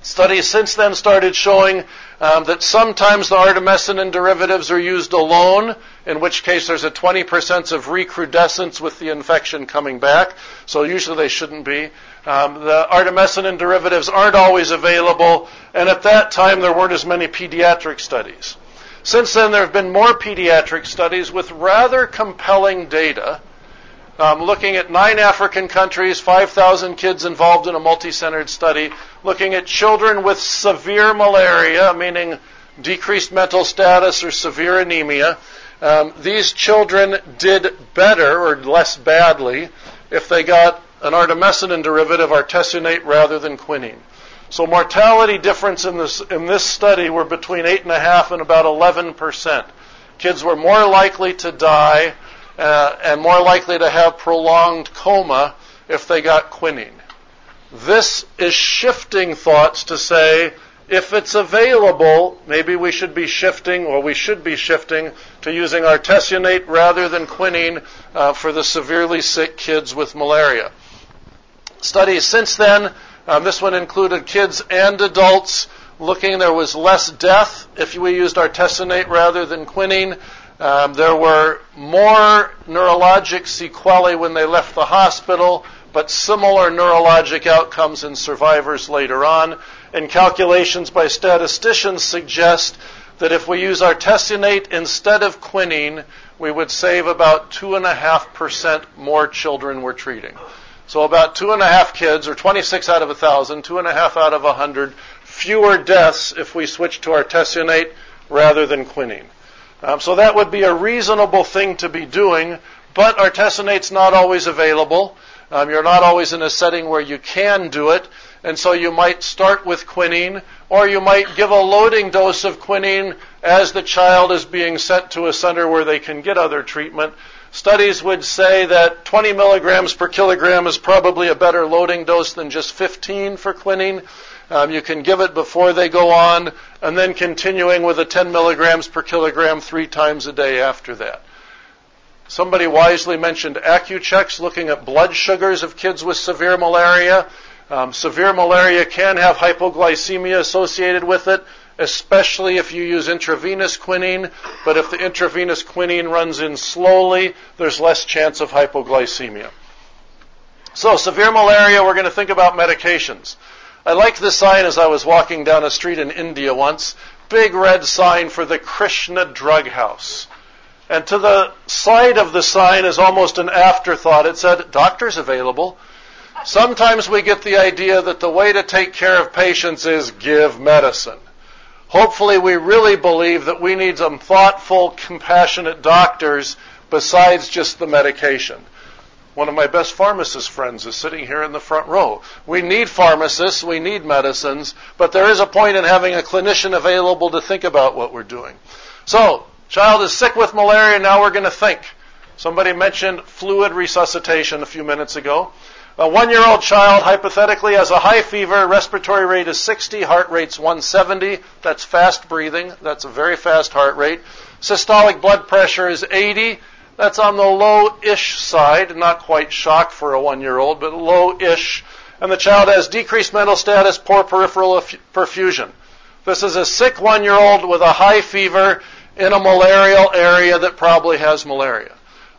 Studies since then started showing um, that sometimes the artemisinin derivatives are used alone, in which case there's a 20% of recrudescence with the infection coming back. So usually they shouldn't be. Um, the artemisinin derivatives aren't always available, and at that time there weren't as many pediatric studies. Since then, there have been more pediatric studies with rather compelling data um, looking at nine African countries, 5,000 kids involved in a multi-centered study, looking at children with severe malaria, meaning decreased mental status or severe anemia. Um, these children did better or less badly if they got an artemisinin derivative, artesunate, rather than quinine. So mortality difference in this in this study were between eight and a half and about 11 percent. Kids were more likely to die uh, and more likely to have prolonged coma if they got quinine. This is shifting thoughts to say, if it's available, maybe we should be shifting, or we should be shifting to using artesunate rather than quinine uh, for the severely sick kids with malaria. Studies since then, um, this one included kids and adults, looking there was less death if we used artesunate rather than quinine. Um, there were more neurologic sequelae when they left the hospital, but similar neurologic outcomes in survivors later on. And calculations by statisticians suggest that if we use artesunate instead of quinine, we would save about 2.5% more children we're treating. So about two and a half kids, or 26 out of a thousand, two and a half out of a hundred, fewer deaths if we switch to artesunate rather than quinine. Um, so that would be a reasonable thing to be doing, but artesunate's not always available. Um, you're not always in a setting where you can do it, and so you might start with quinine, or you might give a loading dose of quinine as the child is being sent to a center where they can get other treatment. Studies would say that 20 milligrams per kilogram is probably a better loading dose than just 15 for quinine. Um, you can give it before they go on, and then continuing with the 10 milligrams per kilogram three times a day after that. Somebody wisely mentioned Accu-Checks, looking at blood sugars of kids with severe malaria. Um, severe malaria can have hypoglycemia associated with it, especially if you use intravenous quinine. But if the intravenous quinine runs in slowly, there's less chance of hypoglycemia. So, severe malaria, we're going to think about medications. I liked this sign as I was walking down a street in India once. Big red sign for the Krishna Drug House. And to the side of the sign is almost an afterthought. It said, doctors available. Sometimes we get the idea that the way to take care of patients is give medicine. Hopefully we really believe that we need some thoughtful, compassionate doctors besides just the medication. One of my best pharmacist friends is sitting here in the front row. We need pharmacists, we need medicines, but there is a point in having a clinician available to think about what we're doing. So, child is sick with malaria, now we're going to think. Somebody mentioned fluid resuscitation a few minutes ago. A one year old child hypothetically has a high fever, respiratory rate is 60, heart rate's 170. That's fast breathing. That's a very fast heart rate. Systolic blood pressure is 80. That's on the low-ish side, not quite shock for a one-year-old, but low-ish. And the child has decreased mental status, poor peripheral perfusion. This is a sick one-year-old with a high fever in a malarial area that probably has malaria.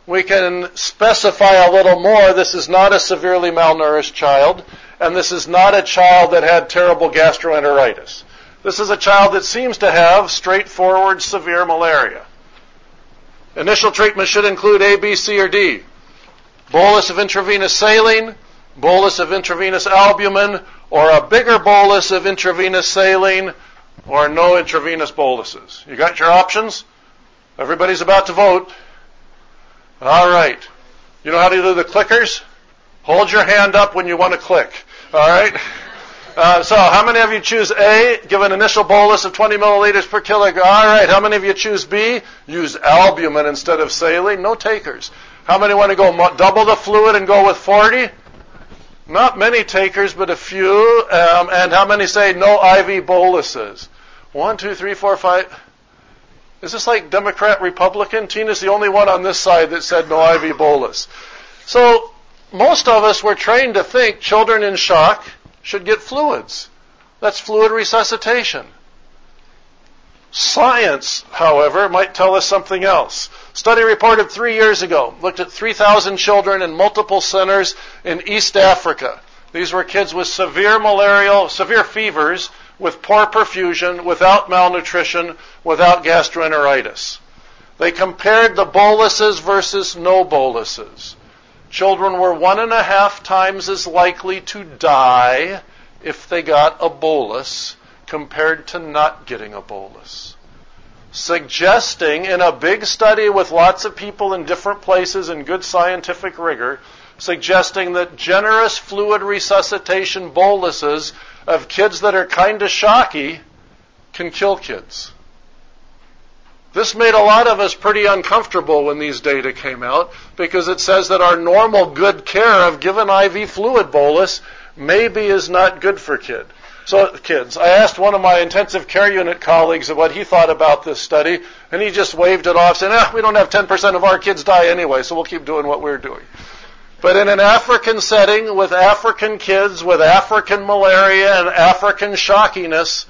We can specify a little more. This is not a severely malnourished child, and this is not a child that had terrible gastroenteritis. This is a child that seems to have straightforward severe malaria. Initial treatment should include A, B, C, or D. Bolus of intravenous saline, bolus of intravenous albumin, or a bigger bolus of intravenous saline, or no intravenous boluses. You got your options? Everybody's about to vote. All right. You know how to do the clickers? Hold your hand up when you want to click. All right? Uh, so, how many of you choose A? Give an initial bolus of 20 milliliters per kilogram. All right. How many of you choose B? Use albumin instead of saline. No takers. How many want to go double the fluid and go with 40? Not many takers, but a few. Um, and how many say no IV boluses? One, two, three, four, five. Is this like Democrat, Republican? Tina's the only one on this side that said no IV bolus. So most of us were trained to think children in shock should get fluids. That's fluid resuscitation. Science, however, might tell us something else. Study reported three years ago looked at 3,000 children in multiple centers in East Africa. These were kids with severe malarial, severe fevers, with poor perfusion, without malnutrition, without gastroenteritis. They compared the boluses versus no boluses. Children were one and a half times as likely to die if they got a bolus compared to not getting a bolus. Suggesting in a big study with lots of people in different places and good scientific rigor, suggesting that generous fluid resuscitation boluses of kids that are kind of shocky can kill kids. This made a lot of us pretty uncomfortable when these data came out because it says that our normal good care of given IV fluid bolus maybe is not good for kid. So kids, I asked one of my intensive care unit colleagues what he thought about this study, and he just waved it off, saying, ah, "We don't have 10% of our kids die anyway, so we'll keep doing what we're doing." But in an African setting with African kids with African malaria and African shockiness,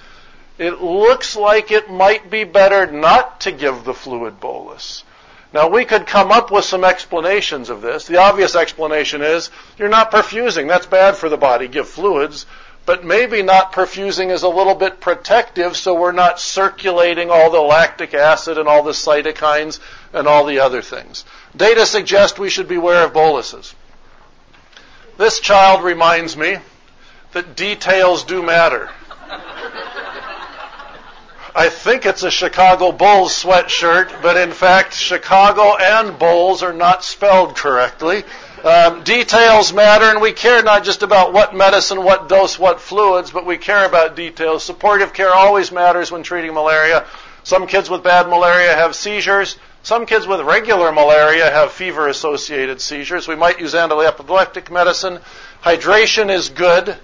it looks like it might be better not to give the fluid bolus. Now we could come up with some explanations of this. The obvious explanation is you're not perfusing. That's bad for the body. Give fluids. But maybe not perfusing is a little bit protective so we're not circulating all the lactic acid and all the cytokines and all the other things. Data suggest we should beware of boluses. This child reminds me that details do matter. I think it's a Chicago Bulls sweatshirt, but in fact, Chicago and Bulls are not spelled correctly. Um, details matter, and we care not just about what medicine, what dose, what fluids, but we care about details. Supportive care always matters when treating malaria. Some kids with bad malaria have seizures. Some kids with regular malaria have fever associated seizures. We might use anti-epileptic medicine. Hydration is good.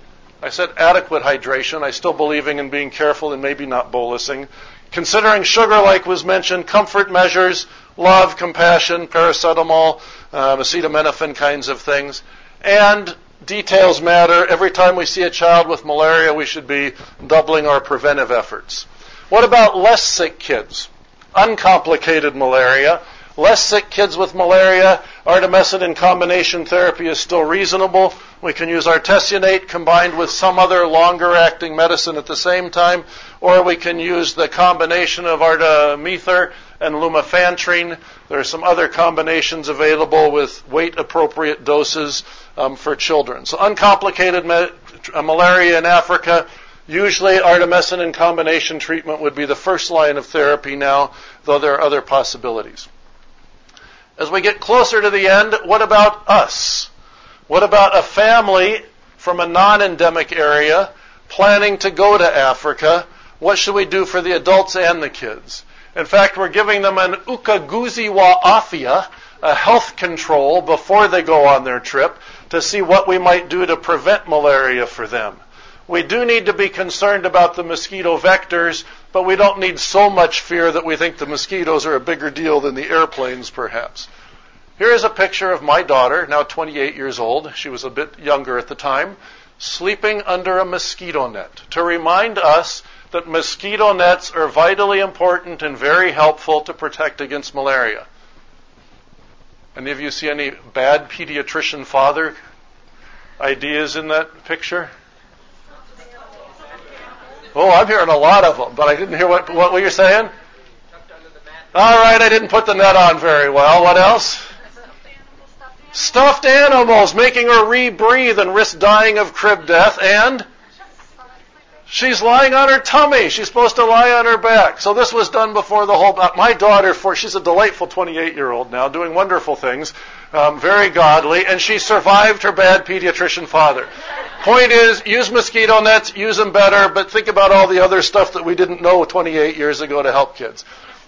I said adequate hydration. I still believing in being careful and maybe not bolusing. Considering sugar, like was mentioned, comfort measures, love, compassion, paracetamol, um, acetaminophen kinds of things. And details matter. Every time we see a child with malaria, we should be doubling our preventive efforts. What about less sick kids? uncomplicated malaria. Less sick kids with malaria, artemisinin in combination therapy is still reasonable. We can use artesunate combined with some other longer acting medicine at the same time, or we can use the combination of artemether and lumefantrine. There are some other combinations available with weight appropriate doses um, for children. So uncomplicated ma- malaria in Africa, Usually, artemisinin combination treatment would be the first line of therapy now, though there are other possibilities. As we get closer to the end, what about us? What about a family from a non-endemic area planning to go to Africa? What should we do for the adults and the kids? In fact, we're giving them an ukaguzi wa afya, a health control before they go on their trip to see what we might do to prevent malaria for them. We do need to be concerned about the mosquito vectors, but we don't need so much fear that we think the mosquitoes are a bigger deal than the airplanes, perhaps. Here is a picture of my daughter, now 28 years old. She was a bit younger at the time, sleeping under a mosquito net to remind us that mosquito nets are vitally important and very helpful to protect against malaria. Any of you see any bad pediatrician father ideas in that picture? Oh, I'm hearing a lot of them, but I didn't hear what, what were you saying? All right, I didn't put the net on very well. What else? Stuffed animals, making her rebreathe and risk dying of crib death, and She's lying on her tummy. She's supposed to lie on her back. So this was done before the whole. My daughter, for she's a delightful 28 year old now, doing wonderful things, um, very godly, and she survived her bad pediatrician father. Point is, use mosquito nets, use them better, but think about all the other stuff that we didn't know 28 years ago to help kids.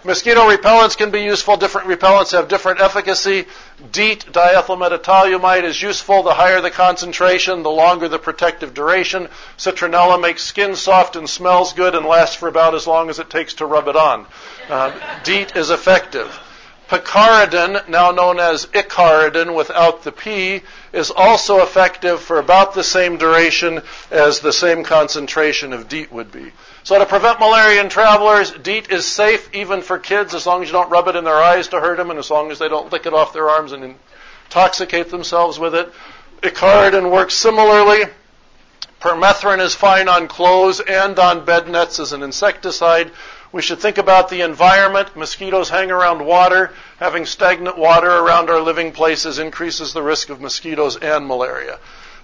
Mosquito repellents can be useful. Different repellents have different efficacy. DEET, diethyl diethylmetatoluamide, is useful. The higher the concentration, the longer the protective duration. Citronella makes skin soft and smells good and lasts for about as long as it takes to rub it on. Uh, DEET is effective. Picaridin, now known as Icaridin without the P, is also effective for about the same duration as the same concentration of DEET would be. So to prevent malaria in travelers, DEET is safe even for kids as long as you don't rub it in their eyes to hurt them and as long as they don't lick it off their arms and intoxicate themselves with it. Icaridin works similarly. Permethrin is fine on clothes and on bed nets as an insecticide. We should think about the environment. Mosquitoes hang around water. Having stagnant water around our living places increases the risk of mosquitoes and malaria.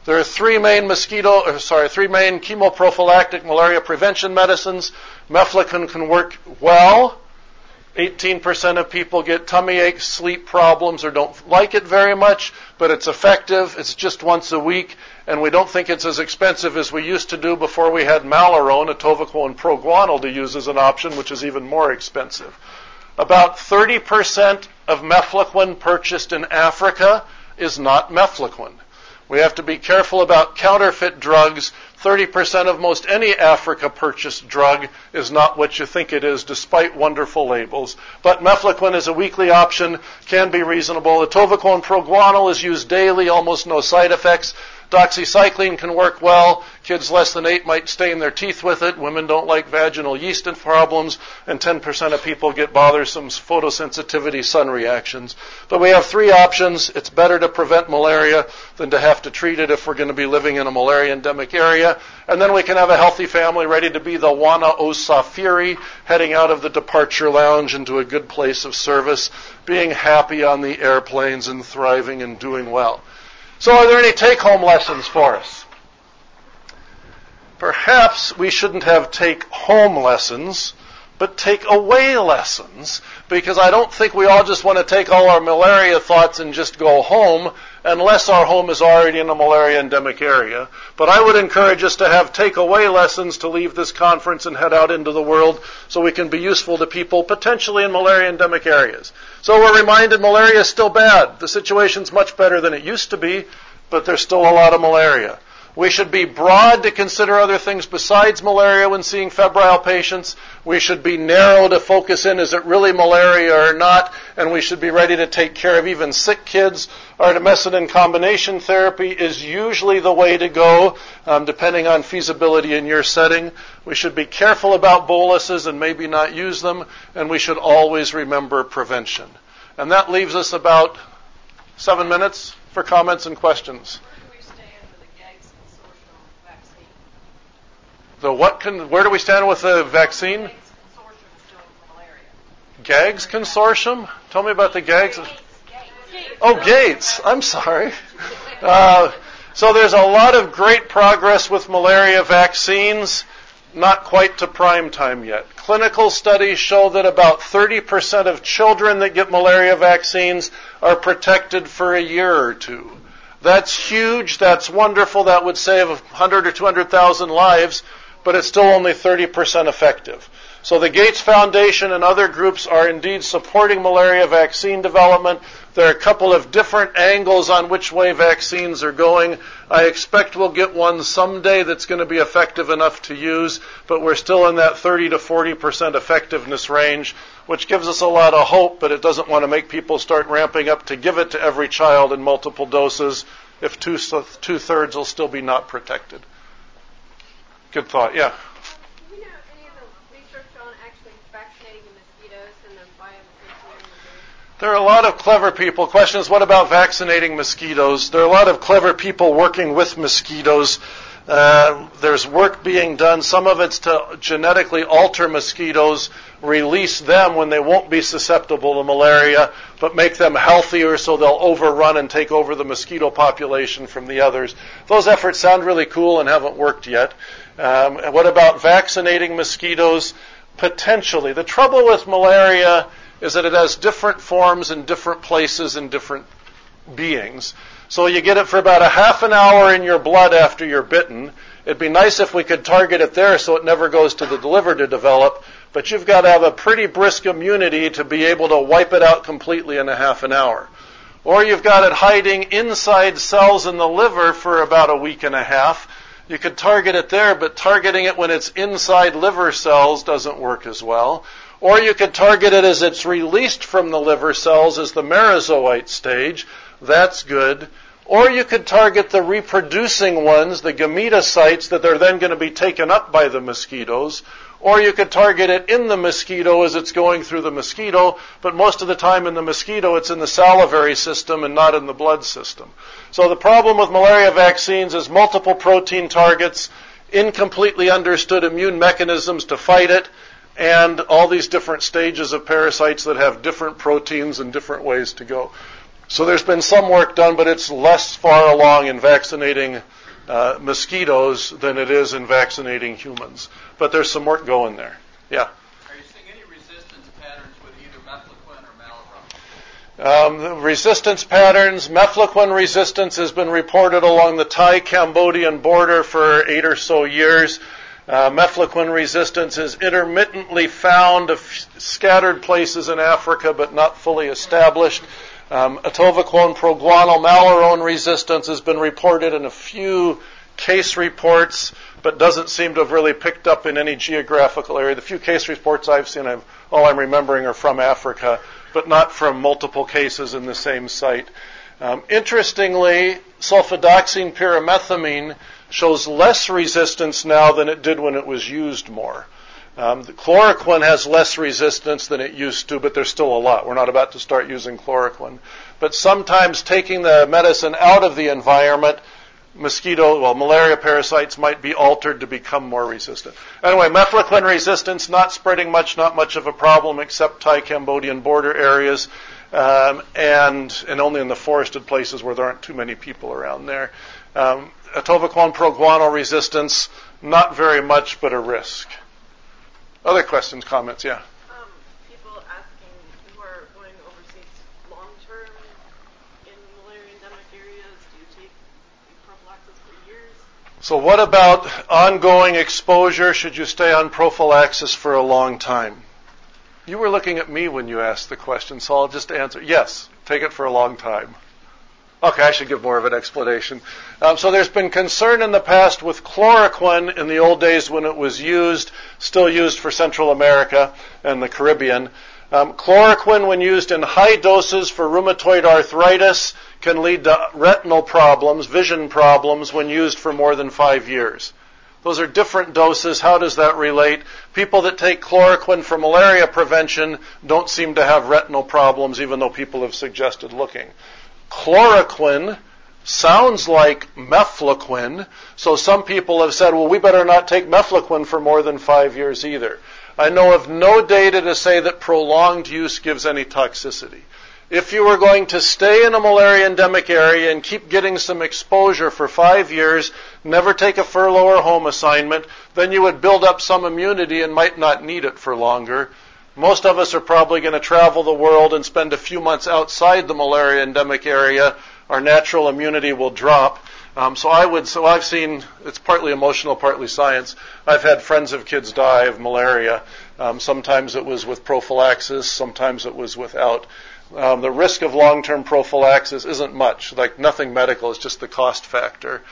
There are three main mosquito, uh, sorry, three main chemoprophylactic malaria prevention medicines. Mefloquine can work well. 18% of people get tummy aches, sleep problems, or don't like it very much, but it's effective. It's just once a week, and we don't think it's as expensive as we used to do before we had Malarone, atovaquone, and proguanil to use as an option, which is even more expensive. About 30% of mefloquine purchased in Africa is not mefloquine. We have to be careful about counterfeit drugs. 30% of most any Africa purchased drug is not what you think it is, despite wonderful labels. But mefloquine is a weekly option, can be reasonable. Atovaquone proguanil is used daily, almost no side effects. Doxycycline can work well. Kids less than eight might stain their teeth with it. Women don't like vaginal yeast and problems, and 10% of people get bothersome photosensitivity sun reactions. But we have three options. It's better to prevent malaria than to have to treat it if we're going to be living in a malaria endemic area. And then we can have a healthy family ready to be the Wana Osafiri, heading out of the departure lounge into a good place of service, being happy on the airplanes and thriving and doing well. So, are there any take home lessons for us? Perhaps we shouldn't have take home lessons, but take away lessons, because I don't think we all just want to take all our malaria thoughts and just go home unless our home is already in a malaria endemic area. But I would encourage us to have take away lessons to leave this conference and head out into the world so we can be useful to people potentially in malaria endemic areas. So we're reminded malaria is still bad. The situation's much better than it used to be, but there's still a lot of malaria. We should be broad to consider other things besides malaria when seeing febrile patients. We should be narrow to focus in is it really malaria or not, and we should be ready to take care of even sick kids. Artemisinin combination therapy is usually the way to go, um, depending on feasibility in your setting. We should be careful about boluses and maybe not use them, and we should always remember prevention. And that leaves us about seven minutes for comments and questions. The what? Can, where do we stand with the vaccine? GAGS consortium? Tell me about the GAGS. Oh, Gates. I'm sorry. Uh, so there's a lot of great progress with malaria vaccines, not quite to prime time yet. Clinical studies show that about 30% of children that get malaria vaccines are protected for a year or two. That's huge. That's wonderful. That would save 100 or 200,000 lives but it's still only 30% effective. So the Gates Foundation and other groups are indeed supporting malaria vaccine development. There are a couple of different angles on which way vaccines are going. I expect we'll get one someday that's going to be effective enough to use, but we're still in that 30 to 40% effectiveness range, which gives us a lot of hope, but it doesn't want to make people start ramping up to give it to every child in multiple doses if two, two thirds will still be not protected. Good thought. Yeah. Do we know any of the research on actually vaccinating the mosquitoes and the biosecurity? There are a lot of clever people. Question is, what about vaccinating mosquitoes? There are a lot of clever people working with mosquitoes. Uh, there's work being done. Some of it's to genetically alter mosquitoes, release them when they won't be susceptible to malaria, but make them healthier so they'll overrun and take over the mosquito population from the others. Those efforts sound really cool and haven't worked yet. Um, what about vaccinating mosquitoes? Potentially. The trouble with malaria is that it has different forms in different places in different beings. So you get it for about a half an hour in your blood after you're bitten. It'd be nice if we could target it there so it never goes to the liver to develop, but you've got to have a pretty brisk immunity to be able to wipe it out completely in a half an hour. Or you've got it hiding inside cells in the liver for about a week and a half. You could target it there, but targeting it when it's inside liver cells doesn't work as well. Or you could target it as it's released from the liver cells as the merozoite stage. That's good. Or you could target the reproducing ones, the gametocytes, that are then going to be taken up by the mosquitoes. Or you could target it in the mosquito as it's going through the mosquito, but most of the time in the mosquito it's in the salivary system and not in the blood system. So the problem with malaria vaccines is multiple protein targets, incompletely understood immune mechanisms to fight it, and all these different stages of parasites that have different proteins and different ways to go. So there's been some work done, but it's less far along in vaccinating uh, mosquitoes than it is in vaccinating humans. But there's some work going there. Yeah. Are you seeing any resistance patterns with either mefloquine or? Um, resistance patterns, mefloquine resistance has been reported along the Thai-Cambodian border for eight or so years. Uh, mefloquine resistance is intermittently found of scattered places in Africa, but not fully established. Um, atovaquone proguanil Malarone resistance has been reported in a few case reports, but doesn't seem to have really picked up in any geographical area. The few case reports I've seen, I've, all I'm remembering are from Africa, but not from multiple cases in the same site. Um, interestingly, sulfadoxine pyrimethamine shows less resistance now than it did when it was used more. Um, the chloroquine has less resistance than it used to, but there's still a lot. We're not about to start using chloroquine. But sometimes taking the medicine out of the environment, mosquito, well, malaria parasites might be altered to become more resistant. Anyway, mefloquine resistance not spreading much, not much of a problem except Thai-Cambodian border areas, um, and and only in the forested places where there aren't too many people around there. Um, atovaquone proguanil resistance, not very much, but a risk. Other questions, comments? Yeah. Um, people asking who are going overseas long term in malaria endemic areas, do you take prophylaxis for years? So, what about ongoing exposure? Should you stay on prophylaxis for a long time? You were looking at me when you asked the question, so I'll just answer yes, take it for a long time. Okay, I should give more of an explanation. Um, so there's been concern in the past with chloroquine in the old days when it was used, still used for Central America and the Caribbean. Um, chloroquine, when used in high doses for rheumatoid arthritis, can lead to retinal problems, vision problems, when used for more than five years. Those are different doses. How does that relate? People that take chloroquine for malaria prevention don't seem to have retinal problems, even though people have suggested looking. Chloroquine sounds like mefloquine, so some people have said, well, we better not take mefloquine for more than five years either. I know of no data to say that prolonged use gives any toxicity. If you were going to stay in a malaria endemic area and keep getting some exposure for five years, never take a furlough or home assignment, then you would build up some immunity and might not need it for longer. Most of us are probably going to travel the world and spend a few months outside the malaria endemic area. Our natural immunity will drop. Um, so I would, so I've seen, it's partly emotional, partly science. I've had friends of kids die of malaria. Um, sometimes it was with prophylaxis, sometimes it was without. Um, the risk of long-term prophylaxis isn't much, like nothing medical, it's just the cost factor.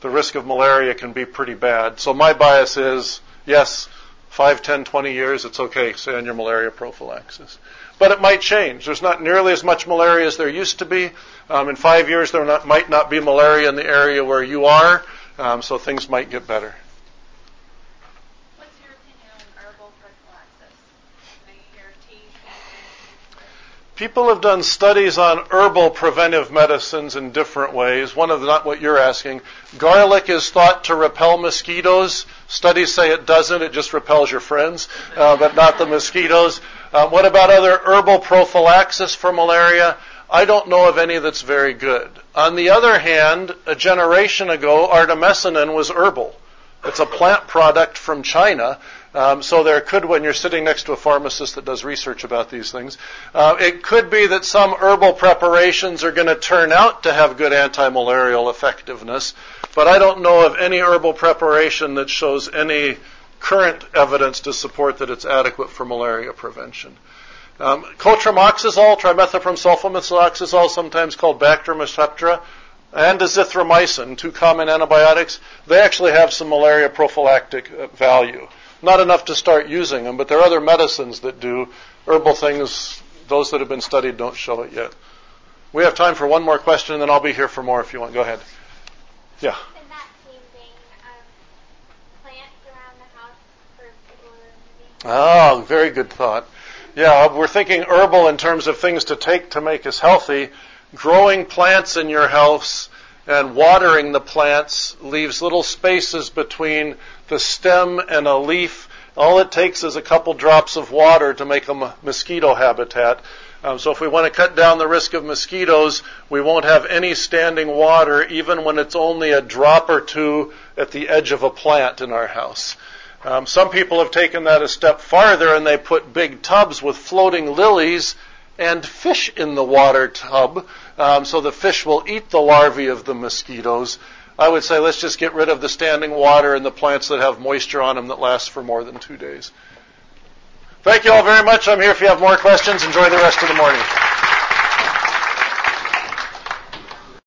The risk of malaria can be pretty bad. So my bias is, yes, 5, 10, 20 years, it's okay, say on your malaria prophylaxis. But it might change. There's not nearly as much malaria as there used to be. Um, in five years, there not, might not be malaria in the area where you are, um, so things might get better. What's your opinion on herbal prophylaxis? People have done studies on herbal preventive medicines in different ways. One of the, not what you're asking. Garlic is thought to repel mosquitoes. Studies say it doesn't. It just repels your friends, uh, but not the mosquitoes. Uh, what about other herbal prophylaxis for malaria? I don't know of any that's very good. On the other hand, a generation ago, artemisinin was herbal. It's a plant product from China. Um, so there could, when you're sitting next to a pharmacist that does research about these things, uh, it could be that some herbal preparations are going to turn out to have good anti-malarial effectiveness, but I don't know of any herbal preparation that shows any current evidence to support that it's adequate for malaria prevention. Um, cotrimoxazole, trimethoprim sulfamethoxazole, sometimes called Bactrim and azithromycin, two common antibiotics, they actually have some malaria prophylactic uh, value. Not enough to start using them, but there are other medicines that do. Herbal things, those that have been studied don't show it yet. We have time for one more question, and then I'll be here for more if you want. Go ahead. Yeah. Oh, very good thought. Yeah, we're thinking herbal in terms of things to take to make us healthy. Growing plants in your house and watering the plants leaves little spaces between the stem and a leaf. All it takes is a couple drops of water to make a mosquito habitat. Um, so if we want to cut down the risk of mosquitoes, we won't have any standing water, even when it's only a drop or two at the edge of a plant in our house. Um, some people have taken that a step farther and they put big tubs with floating lilies and fish in the water tub, um, so the fish will eat the larvae of the mosquitoes. I would say let's just get rid of the standing water and the plants that have moisture on them that last for more than two days. Thank you all very much. I'm here if you have more questions. Enjoy the rest of the morning.